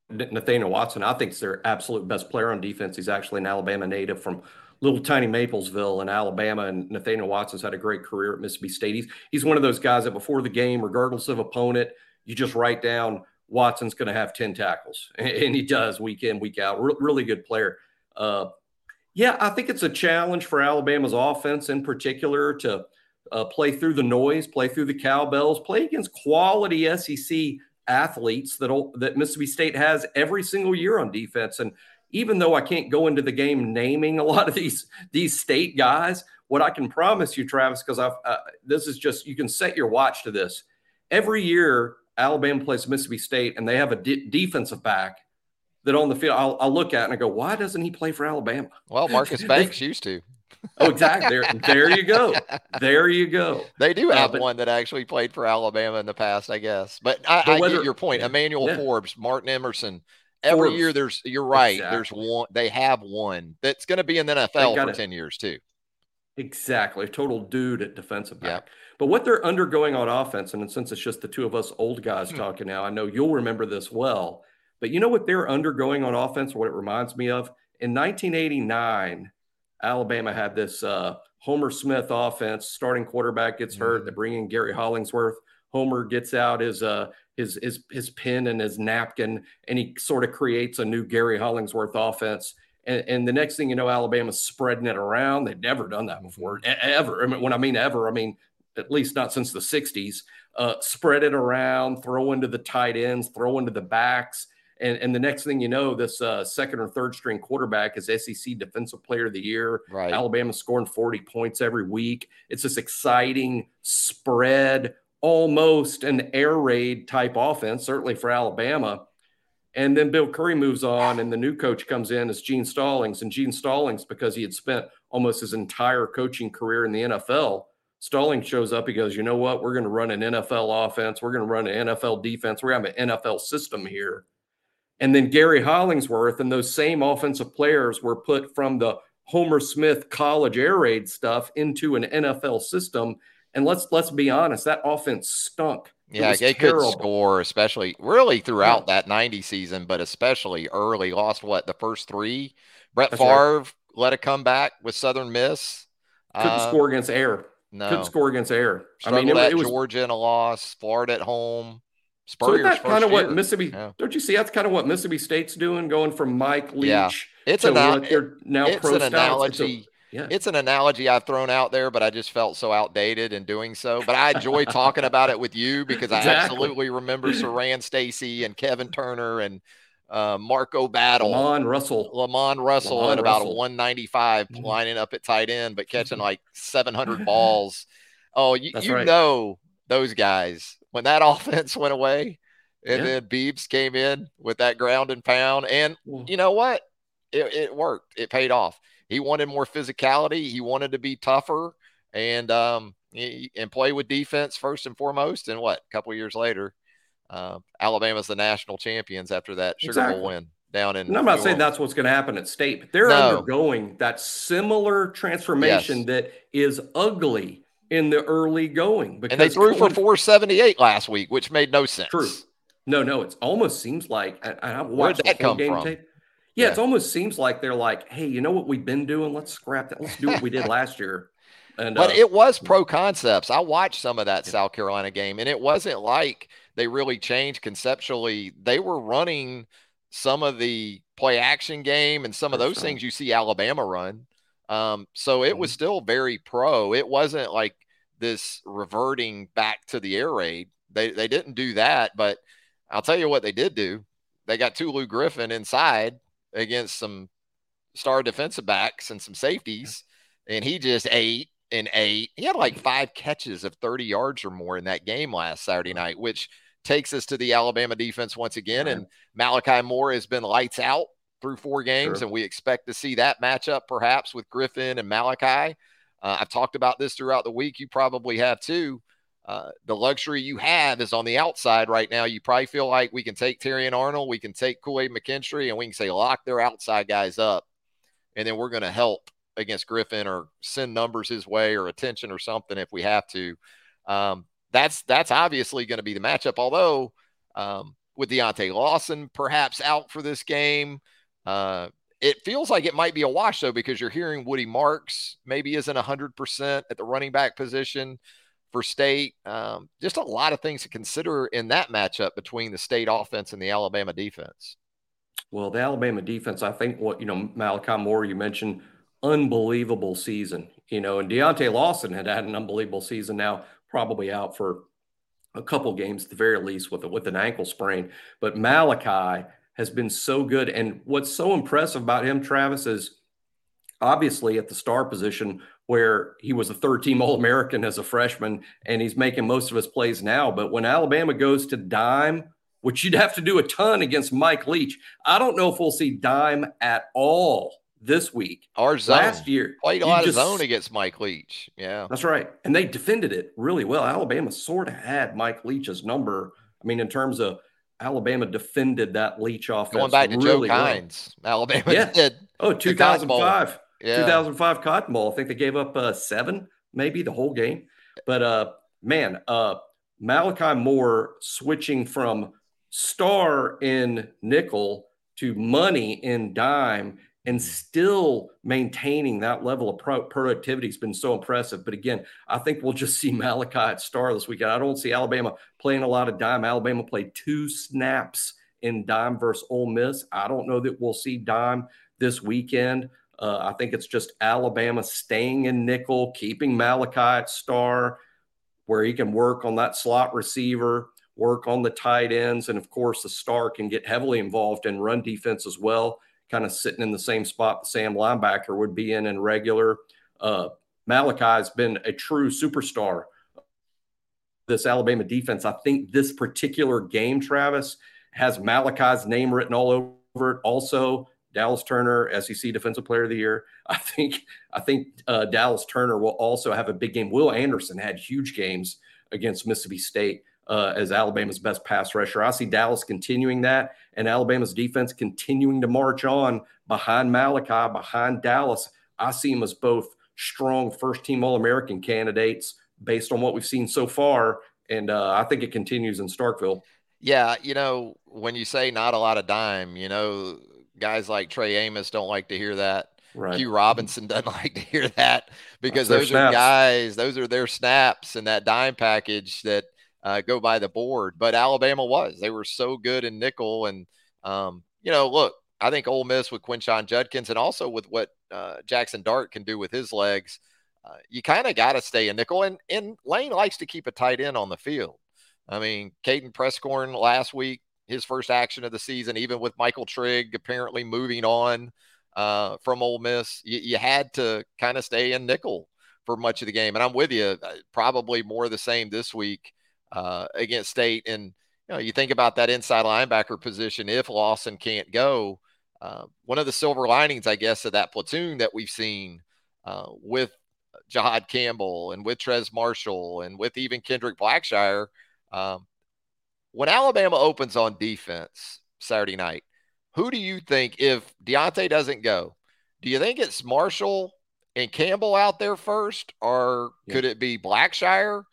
Nathaniel Watson, I think is their absolute best player on defense. He's actually an Alabama native from little tiny Maplesville in Alabama. And Nathaniel Watson's had a great career at Mississippi State. He's, he's one of those guys that before the game, regardless of opponent, you just write down Watson's going to have 10 tackles. And he does week in, week out. Re- really good player. Uh, yeah, I think it's a challenge for Alabama's offense in particular to uh, play through the noise, play through the cowbells, play against quality SEC athletes that that Mississippi State has every single year on defense. And even though I can't go into the game naming a lot of these these state guys, what I can promise you, Travis, because I've uh, this is just you can set your watch to this. Every year, Alabama plays Mississippi State, and they have a de- defensive back that on the field I'll, I'll, look at and I go, why doesn't he play for Alabama? Well, Marcus Banks used to. Oh, exactly. There, there you go. There you go. They do uh, have uh, but, one that actually played for Alabama in the past, I guess. But I, but whether, I get your point. Emmanuel yeah. Forbes, Martin Emerson. Every Forbes. year, there's. You're right. Exactly. There's one. They have one that's going to be in the NFL for ten years too. Exactly. Total dude at defensive back. Yep. But what they're undergoing on offense, and since it's just the two of us old guys hmm. talking now, I know you'll remember this well. But you know what they're undergoing on offense, what it reminds me of? In 1989, Alabama had this uh, Homer Smith offense. Starting quarterback gets hurt. They mm-hmm. bring in Gary Hollingsworth. Homer gets out his uh, his his his pen and his napkin, and he sort of creates a new Gary Hollingsworth offense. And, and the next thing you know, Alabama's spreading it around. They've never done that before, ever. I mean, when I mean ever, I mean at least not since the '60s. Uh, spread it around, throw into the tight ends, throw into the backs and, and the next thing you know, this uh, second or third string quarterback is SEC Defensive Player of the Year. Right. Alabama scoring 40 points every week. It's this exciting spread, almost an air raid type offense, certainly for Alabama. And then Bill Curry moves on, and the new coach comes in as Gene Stallings. And Gene Stallings, because he had spent almost his entire coaching career in the NFL, Stallings shows up. He goes, You know what? We're going to run an NFL offense. We're going to run an NFL defense. We're going to have an NFL system here. And then Gary Hollingsworth and those same offensive players were put from the Homer Smith college air raid stuff into an NFL system. And let's let's be honest, that offense stunk. Yeah, they could score, especially really throughout yeah. that 90 season, but especially early. Lost what the first three. Brett That's Favre right. let it come back with Southern Miss. Couldn't uh, score against air. No. Couldn't score against air. Struggled I mean, it, it was Georgia in a loss, Florida at home. Spurrier's so that's kind of what Mississippi. Yeah. Don't you see? That's kind of what Mississippi State's doing, going from Mike Leach. Yeah. It's to an, they're now it's pro an analogy. It's, a, yeah. it's an analogy I've thrown out there, but I just felt so outdated in doing so. But I enjoy talking about it with you because exactly. I absolutely remember Siran Stacy and Kevin Turner and uh, Marco Battle, Lamon Russell, Lamon Russell Lamon at about Russell. a 195 mm-hmm. lining up at tight end, but catching like 700 balls. Oh, you, you right. know those guys when that offense went away and yeah. then Bebes came in with that ground and pound. And you know what? It, it, worked. It paid off. He wanted more physicality. He wanted to be tougher and um and play with defense first and foremost. And what? A couple years later, uh, Alabama's the national champions after that Sugar exactly. Bowl win down in. And I'm not saying that's what's going to happen at State, but they're no. undergoing that similar transformation yes. that is ugly in the early going. Because and they threw for 478 last week, which made no sense. True. No, no, it almost seems like I, I watched that come game from? tape. Yeah, yeah, it almost seems like they're like, hey, you know what we've been doing? Let's scrap that. Let's do what we did last year. And, but uh, it was pro concepts. I watched some of that yeah. South Carolina game, and it wasn't like they really changed conceptually. They were running some of the play action game and some of those things you see Alabama run. Um, so it was mm-hmm. still very pro. It wasn't like this reverting back to the air raid. They they didn't do that, but I'll tell you what they did do. They got Tulu Griffin inside against some star defensive backs and some safeties, and he just ate and ate. He had like five catches of 30 yards or more in that game last Saturday night, which takes us to the Alabama defense once again. And Malachi Moore has been lights out through four games, sure. and we expect to see that matchup perhaps with Griffin and Malachi. Uh, I've talked about this throughout the week. You probably have too. Uh, the luxury you have is on the outside right now. You probably feel like we can take Terrion Arnold, we can take Kool Aid McKinstry, and we can say lock their outside guys up, and then we're going to help against Griffin or send numbers his way or attention or something if we have to. Um, that's that's obviously going to be the matchup. Although um, with Deontae Lawson perhaps out for this game, uh, it feels like it might be a wash though because you're hearing Woody Marks maybe isn't 100% at the running back position for state. Um, just a lot of things to consider in that matchup between the state offense and the Alabama defense. Well, the Alabama defense, I think what, you know, Malachi Moore, you mentioned unbelievable season, you know, and Deontae Lawson had had an unbelievable season now, probably out for a couple games at the very least with, a, with an ankle sprain. But Malachi, has been so good. And what's so impressive about him, Travis, is obviously at the star position where he was a third team All American as a freshman and he's making most of his plays now. But when Alabama goes to dime, which you'd have to do a ton against Mike Leach, I don't know if we'll see dime at all this week. Our zone. Last year, played a lot just, of zone against Mike Leach. Yeah, that's right, and they defended it really well. Alabama sort of had Mike Leach's number. I mean, in terms of Alabama defended that Leach offense. Going back to really Joe well. Alabama yeah. did. Oh, 2005. Yeah. 2005 Cotton Bowl. I think they gave up uh, seven, maybe the whole game. But uh, man, uh, Malachi Moore switching from star in nickel to money in dime and still maintaining that level of pro- productivity has been so impressive. But again, I think we'll just see Malachi at star this weekend. I don't see Alabama playing a lot of dime. Alabama played two snaps in dime versus Ole Miss. I don't know that we'll see dime this weekend. Uh, I think it's just Alabama staying in nickel, keeping Malachi at star, where he can work on that slot receiver, work on the tight ends, and of course the star can get heavily involved in run defense as well, kind of sitting in the same spot the Sam linebacker would be in in regular. Uh, Malachi has been a true superstar. This Alabama defense, I think this particular game, Travis, has Malachi's name written all over it. Also, Dallas Turner, SEC Defensive Player of the Year. I think I think uh, Dallas Turner will also have a big game. Will Anderson had huge games against Mississippi State uh, as Alabama's best pass rusher. I see Dallas continuing that, and Alabama's defense continuing to march on behind Malachi, behind Dallas. I see them as both strong first team All American candidates based on what we've seen so far, and uh, I think it continues in Starkville. Yeah, you know, when you say not a lot of dime, you know, guys like Trey Amos don't like to hear that. Right. Hugh Robinson doesn't like to hear that because those snaps. are guys, those are their snaps and that dime package that uh, go by the board. But Alabama was. They were so good in nickel. And, um, you know, look, I think Ole Miss with Quinshon Judkins and also with what uh, Jaxson Dart can do with his legs, uh, you kind of got to stay in nickel. And, and Lane likes to keep a tight end on the field. I mean, Caden Prieskorn last week his first action of the season, even with Michael Trigg apparently moving on uh, from Ole Miss. You, you had to kind of stay in nickel for much of the game. And I'm with you, uh, probably more of the same this week uh, against State. And you know, you think about that inside linebacker position. If Lawson can't go, uh, one of the silver linings, I guess, of that platoon that we've seen uh, with Jihaad Campbell and with Trez Marshall and with even Kendrick Blackshire. Um, when Alabama opens on defense Saturday night, who do you think, if Deontae doesn't go, do you think it's Marshall and Campbell out there first, or yeah. could it be Blackshire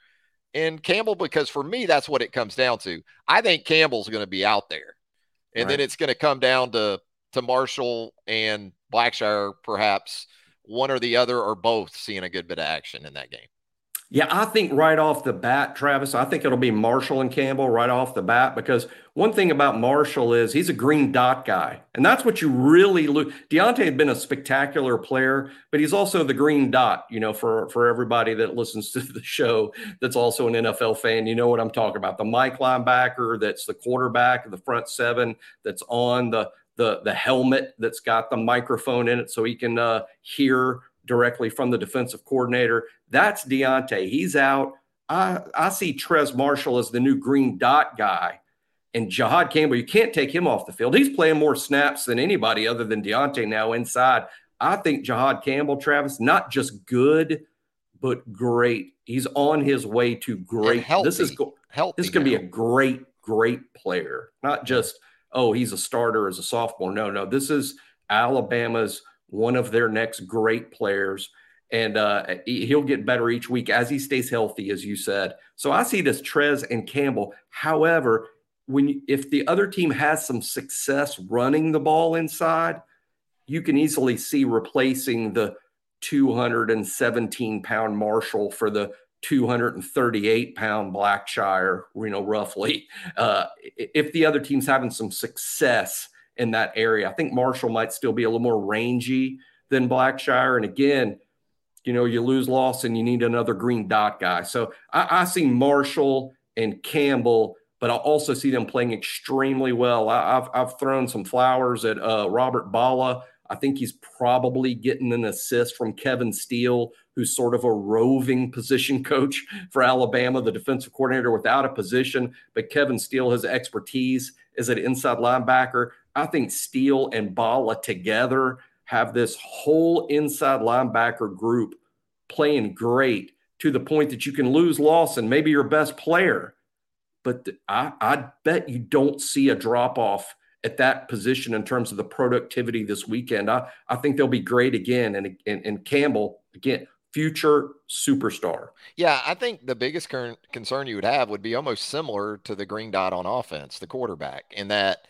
and Campbell? Because for me, that's what it comes down to. I think Campbell's going to be out there, and right. then it's going to come down to to Marshall and Blackshire, perhaps one or the other, or both seeing a good bit of action in that game. Yeah, I think right off the bat, Travis, I think it'll be Marshall and Campbell right off the bat because one thing about Marshall is he's a green dot guy. And that's what you really look. Deontae had been a spectacular player, but he's also the green dot, you know, for, for everybody that listens to the show that's also an NFL fan. You know what I'm talking about. The Mike linebacker that's the quarterback of the front seven that's on the the the helmet that's got the microphone in it so he can uh, hear directly from the defensive coordinator. That's Deontae. He's out. I, I see Trez Marshall as the new green dot guy. And Jihaad Campbell, you can't take him off the field. He's playing more snaps than anybody other than Deontae now inside. I think Jihaad Campbell, Travis, not just good, but great. He's on his way to great. This is healthy this is going to be a great, great player. Not just oh, he's a starter as a sophomore. No, no, this is Alabama's one of their next great players. And uh, he'll get better each week as he stays healthy, as you said. So I see this Trez and Campbell. However, when if the other team has some success running the ball inside, you can easily see replacing the 217 pound Marshall for the 238 pound Blackshire, you know, roughly. Uh, if the other team's having some success in that area. I think Marshall might still be a little more rangy than Blackshire. And again, you know, you lose Lawson, you need another green dot guy. So I, I see Marshall and Campbell, but I also see them playing extremely well. I, have I've thrown some flowers at uh, Robert Bala. I think he's probably getting an assist from Kevin Steele, who's sort of a roving position coach for Alabama, the defensive coordinator without a position. But Kevin Steele has expertise as an inside linebacker. I think Steele and Bala together have this whole inside linebacker group playing great to the point that you can lose Lawson, maybe your best player. But I, I bet you don't see a drop off at that position in terms of the productivity this weekend. I, I think they'll be great again. And, and, and Campbell, again, future superstar. Yeah, I think the biggest current concern you would have would be almost similar to the green dot on offense, the quarterback, in that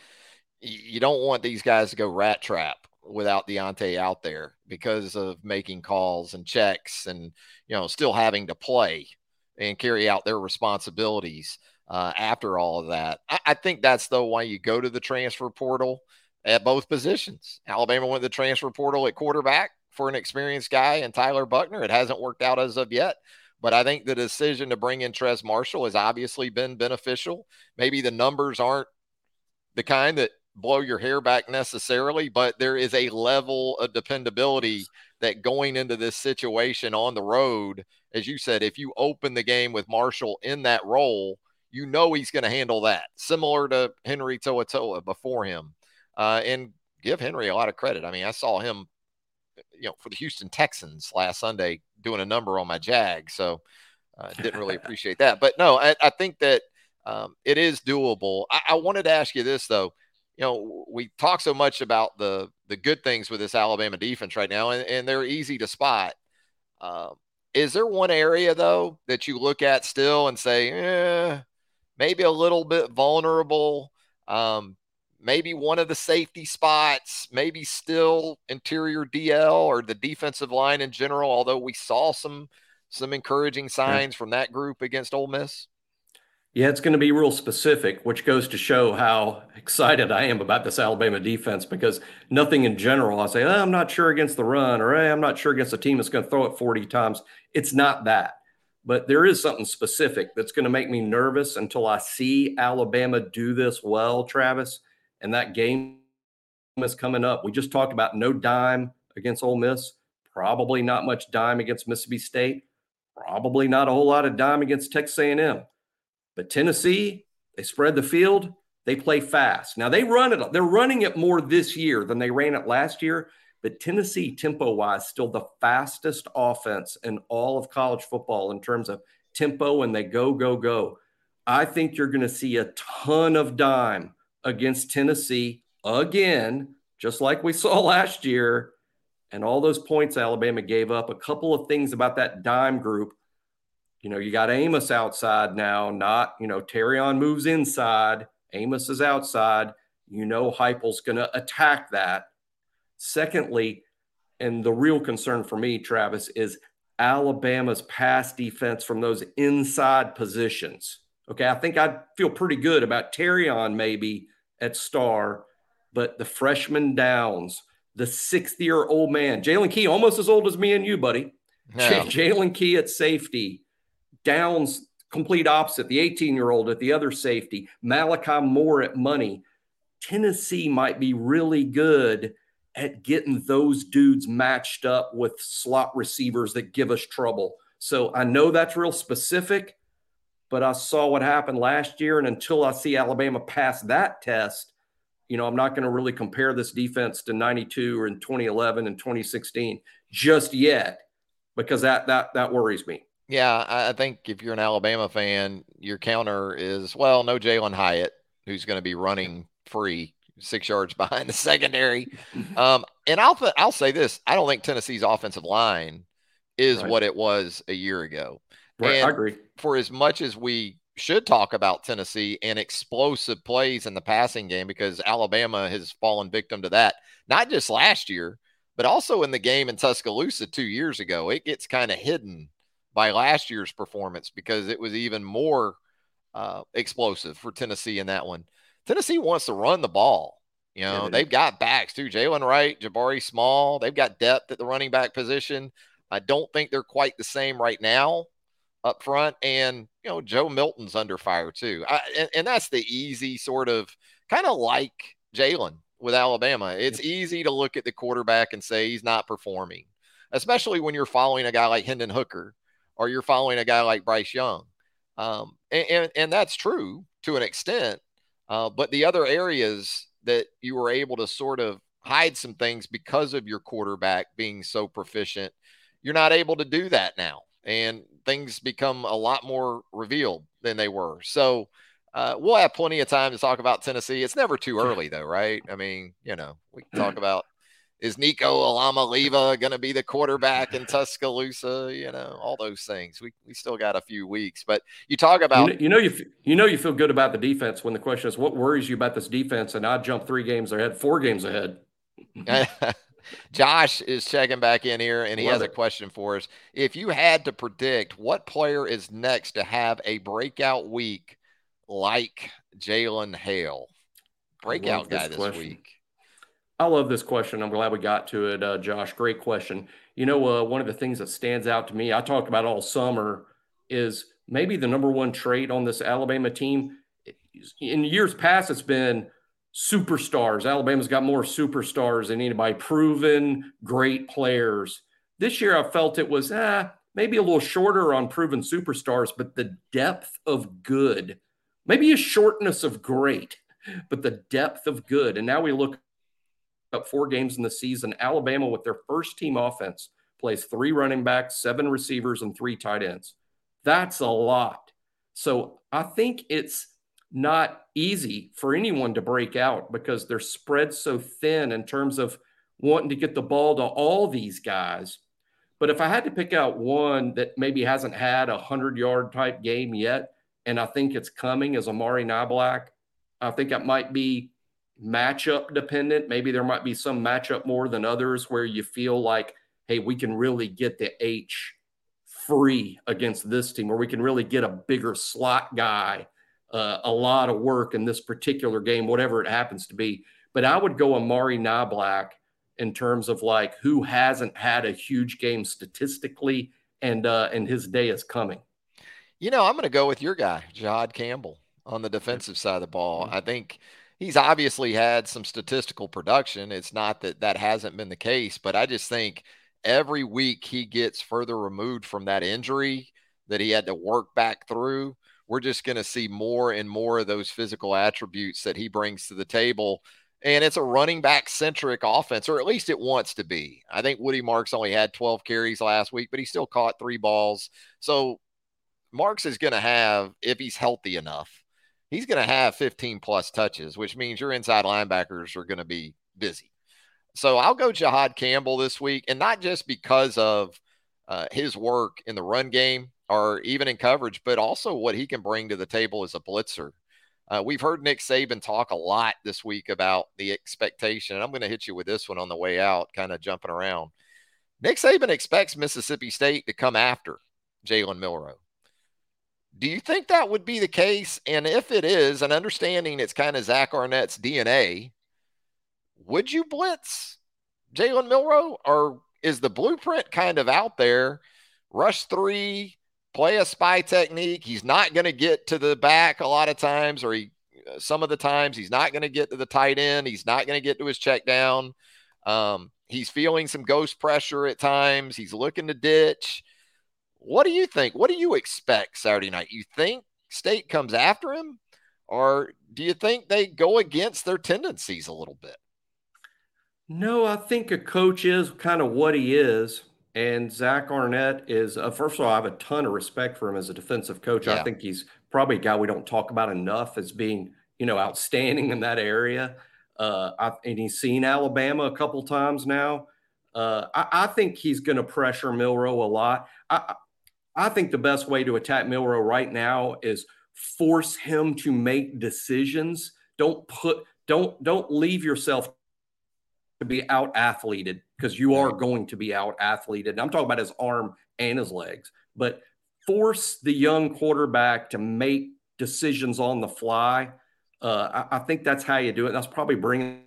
you don't want these guys to go rat trap without Deontae out there because of making calls and checks and you know still having to play and carry out their responsibilities uh, after all of that. I, I, think that's though why you go to the transfer portal at both positions. Alabama went to the transfer portal at quarterback for an experienced guy and Tyler Buchner. It hasn't worked out as of yet. But I think the decision to bring in Trez Marshall has obviously been beneficial. Maybe the numbers aren't the kind that blow your hair back necessarily, but there is a level of dependability that going into this situation on the road, as you said, if you open the game with Marshall in that role, you know he's going to handle that, similar to Henry To'oTo'o before him. Uh, and give Henry a lot of credit. I mean, I saw him, you know, for the Houston Texans last Sunday doing a number on my Jag, so uh, didn't really appreciate that. But no, I, I think that um, it is doable. I, I wanted to ask you this though you know, we talk so much about the the good things with this Alabama defense right now, and, and they're easy to spot. Uh, is there one area though that you look at still and say, eh, maybe a little bit vulnerable? Um, maybe one of the safety spots, maybe still interior DL or the defensive line in general. Although we saw some some encouraging signs yeah. from that group against Ole Miss. Yeah, it's going to be real specific, which goes to show how excited I am about this Alabama defense because nothing in general, I say, oh, I'm not sure against the run or hey, I'm not sure against a team that's going to throw it 40 times. It's not that. But there is something specific that's going to make me nervous until I see Alabama do this well, Travis. And that game is coming up. We just talked about no dime against Ole Miss, probably not much dime against Mississippi State, probably not a whole lot of dime against Texas A&M. But Tennessee, they spread the field, they play fast. Now they run it, they're running it more this year than they ran it last year. But Tennessee, tempo wise, still the fastest offense in all of college football in terms of tempo, and they go, go, go. I think you're going to see a ton of dime against Tennessee again, just like we saw last year. And all those points Alabama gave up, a couple of things about that dime group you know, you got Amos outside now, not, you know, Terrion moves inside, Amos is outside. You know, Heupel's going to attack that. Secondly, and the real concern for me, Travis, is Alabama's pass defense from those inside positions. Okay, I think I'd feel pretty good about Terrion maybe at star, but the freshman downs, the sixth year old man, Jaylen Key, almost as old as me and you, buddy. No. Jaylen Key at safety, Downs, complete opposite, the 18 year old at the other safety, Malachi Moore at money. Tennessee might be really good at getting those dudes matched up with slot receivers that give us trouble. So I know that's real specific, but I saw what happened last year. And until I see Alabama pass that test, you know, I'm not going to really compare this defense to 92 or in 2011 and 2016 just yet because that that that worries me. Yeah, I think if you're an Alabama fan, your counter is well, no Jalin Hyatt, who's going to be running free six yards behind the secondary. Um, and I'll I'll say this: I don't think Tennessee's offensive line is right. what it was a year ago. Right, and I agree. For as much as we should talk about Tennessee and explosive plays in the passing game, because Alabama has fallen victim to that, not just last year, but also in the game in Tuscaloosa two years ago. It gets kind of hidden by last year's performance because it was even more uh, explosive for Tennessee in that one. Tennessee wants to run the ball. You know, yeah, they've got backs too. Jaylen Wright, Jabari Small. They've got depth at the running back position. I don't think they're quite the same right now up front, and you know Joe Milton's under fire too. I, and, and that's the easy sort of kind of like Jalen with Alabama. It's easy to look at the quarterback and say he's not performing, especially when you're following a guy like Hendon Hooker or you're following a guy like Bryce Young. Um, and, and, and that's true to an extent. Uh, but the other areas that you were able to sort of hide some things because of your quarterback being so proficient, you're not able to do that now. And things become a lot more revealed than they were. So, uh, we'll have plenty of time to talk about Tennessee. It's never too early, though, right? I mean, you know, we can talk about is Nico Iamaleava going to be the quarterback in Tuscaloosa? You know, all those things. We, we still got a few weeks, but you talk about you know, you know you you know you feel good about the defense when the question is what worries you about this defense, and I jump three games ahead, four games ahead. Josh is checking back in here, and he Love has it. a question for us. If you had to predict what player is next to have a breakout week like Jalen Hale? Breakout guy this, this week. I love this question. I'm glad we got to it, uh, Josh. Great question. You know, uh, one of the things that stands out to me, I talked about all summer, is maybe the number one trait on this Alabama team. In years past, it's been superstars. Alabama's got more superstars than anybody, proven great players. This year, I felt it was ah, maybe a little shorter on proven superstars, but the depth of good, maybe a shortness of great, but the depth of good. And now we look up four games in the season. Alabama, with their first team offense, plays three running backs, seven receivers, and three tight ends. That's a lot. So I think it's not easy for anyone to break out because they're spread so thin in terms of wanting to get the ball to all these guys. But if I had to pick out one that maybe hasn't had a 100 yard type game yet, and I think it's coming as Amari Niblack, I think it might be matchup dependent. Maybe there might be some matchup more than others where you feel like, hey, we can really get the H free against this team, or we can really get a bigger slot guy uh, a lot of work in this particular game, whatever it happens to be. But I would go Amari Niblack in terms of like who hasn't had a huge game statistically, and uh, and his day is coming. You know, I'm going to go with your guy, Jihaad Campbell, on the defensive side of the ball. I think he's obviously had some statistical production. It's not that that hasn't been the case, but I just think every week he gets further removed from that injury that he had to work back through. We're just going to see more and more of those physical attributes that he brings to the table. And it's a running back centric offense, or at least it wants to be. I think Woody Marks only had 12 carries last week, but he still caught three balls. So Marks is going to have, if he's healthy enough, he's going to have 15 plus touches, which means your inside linebackers are going to be busy. So I'll go Jihaad Campbell this week, and not just because of uh, his work in the run game or even in coverage, but also what he can bring to the table as a blitzer. Uh, we've heard Nick Saban talk a lot this week about the expectation. I'm going to hit you with this one on the way out, kind of jumping around. Nick Saban expects Mississippi State to come after Jalen Milroe. Do you think that would be the case? And if it is, and understanding it's kind of Zach Arnett's DNA, would you blitz Jalen Milroe? Or is the blueprint kind of out there? Rush three, play a spy technique. He's not going to get to the back a lot of times, or he some of the times he's not going to get to the tight end. He's not going to get to his check down. Um, he's feeling some ghost pressure at times. He's looking to ditch. What do you think? What do you expect Saturday night? You think State comes after him, or do you think they go against their tendencies a little bit? No, I think a coach is kind of what he is. And Zach Arnett is, uh, first of all, I have a ton of respect for him as a defensive coach. Yeah. I think he's probably a guy we don't talk about enough as being, you know, outstanding in that area. Uh, I, and he's seen Alabama a couple times now. Uh, I, I, think he's going to pressure Milroe a lot. I, I think the best way to attack Milroe right now is force him to make decisions. Don't put don't don't leave yourself to be out athleted because you are going to be out athleted. I'm talking about his arm and his legs, but force the young quarterback to make decisions on the fly. Uh, I, I, think that's how you do it. That's probably bringing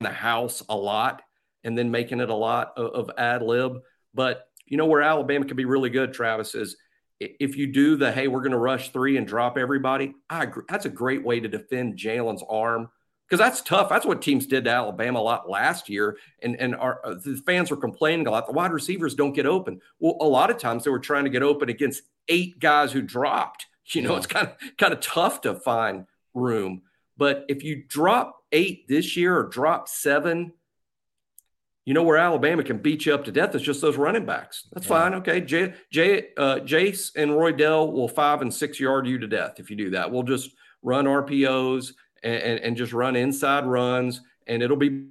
the house a lot and then making it a lot of, of ad lib. But you know where Alabama could be really good, Travis, is if you do the hey, we're going to rush three and drop everybody, I agree. That's a great way to defend Jalen's arm because that's tough. That's what teams did to Alabama a lot last year, and and our uh, the fans were complaining a lot. The wide receivers don't get open. Well, a lot of times they were trying to get open against eight guys who dropped. You know, yeah. it's kind of kind of tough to find room. But if you drop eight this year or drop seven, you know where Alabama can beat you up to death. It's just those running backs. That's yeah. fine. Okay, Jay, Jay, uh, Jase and Roydell will five and six yard you to death if you do that. We'll just run RPOs and, and, and just run inside runs, and it'll be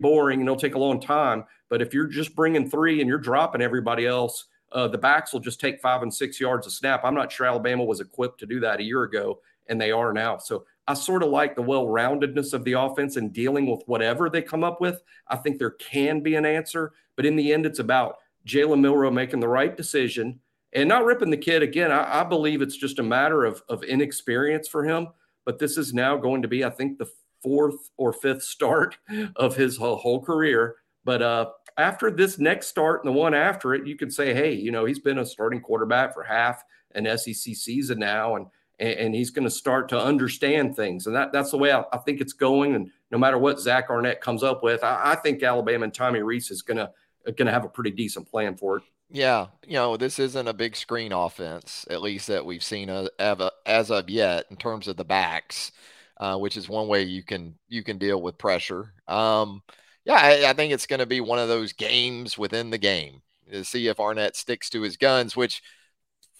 boring and it'll take a long time. But if you're just bringing three and you're dropping everybody else, uh, the backs will just take five and six yards a snap. I'm not sure Alabama was equipped to do that a year ago, and they are now. So I sort of like the well roundedness of the offense and dealing with whatever they come up with. I think there can be an answer, but in the end, it's about Jalen Milroe making the right decision and not ripping the kid again. I, I believe it's just a matter of, of inexperience for him but this is now going to be, I think, the fourth or fifth start of his whole, whole career. But uh, after this next start and the one after it, you can say, hey, you know, he's been a starting quarterback for half an SEC season now, and and, he's going to start to understand things, and that that's the way I, I, think it's going. And no matter what Zach Arnett comes up with, I, I think Alabama and Tommy Rees is going to going to have a pretty decent plan for it. Yeah, you know, this isn't a big screen offense, at least that we've seen as of yet in terms of the backs, uh, which is one way you can you can deal with pressure. Um, yeah, I, I think it's going to be one of those games within the game to see if Arnett sticks to his guns, which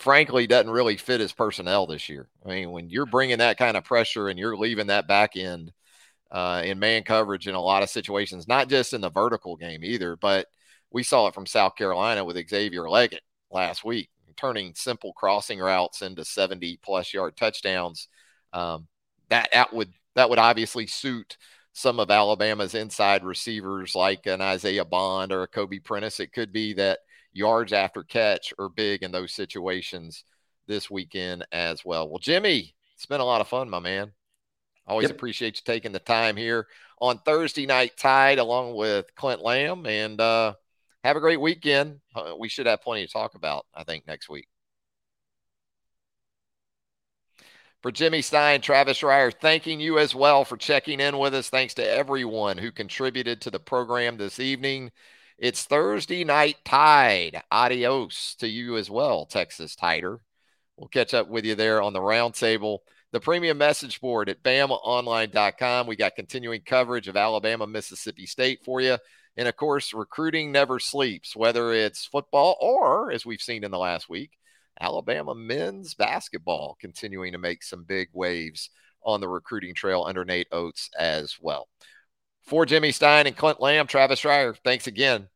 frankly doesn't really fit his personnel this year. I mean, when you're bringing that kind of pressure and you're leaving that back end uh, in man coverage in a lot of situations, not just in the vertical game either, but – we saw it from South Carolina with Xavier Legette last week, turning simple crossing routes into 70 plus yard touchdowns. Um, that that would that would obviously suit some of Alabama's inside receivers like an Isaiah Bond or a Kobe Prentice. It could be that yards after catch are big in those situations this weekend as well. Well, Jimmy, it's been a lot of fun, my man. Always yep. appreciate you taking the time here on Thursday Night Tide along with Clint Lamb. And uh, have a great weekend. Uh, we should have plenty to talk about, I think, next week. For Jimmy Stein, Travis Reier, thanking you as well for checking in with us. Thanks to everyone who contributed to the program this evening. It's Thursday night tide. Adios to you as well, Texas Tider. We'll catch up with you there on the roundtable. The premium message board at BamaOnline.com. We got continuing coverage of Alabama, Mississippi State for you. And of course, recruiting never sleeps, whether it's football or, as we've seen in the last week, Alabama men's basketball continuing to make some big waves on the recruiting trail under Nate Oats as well. For Jimmy Stein and Clint Lamb, Travis Reier, thanks again.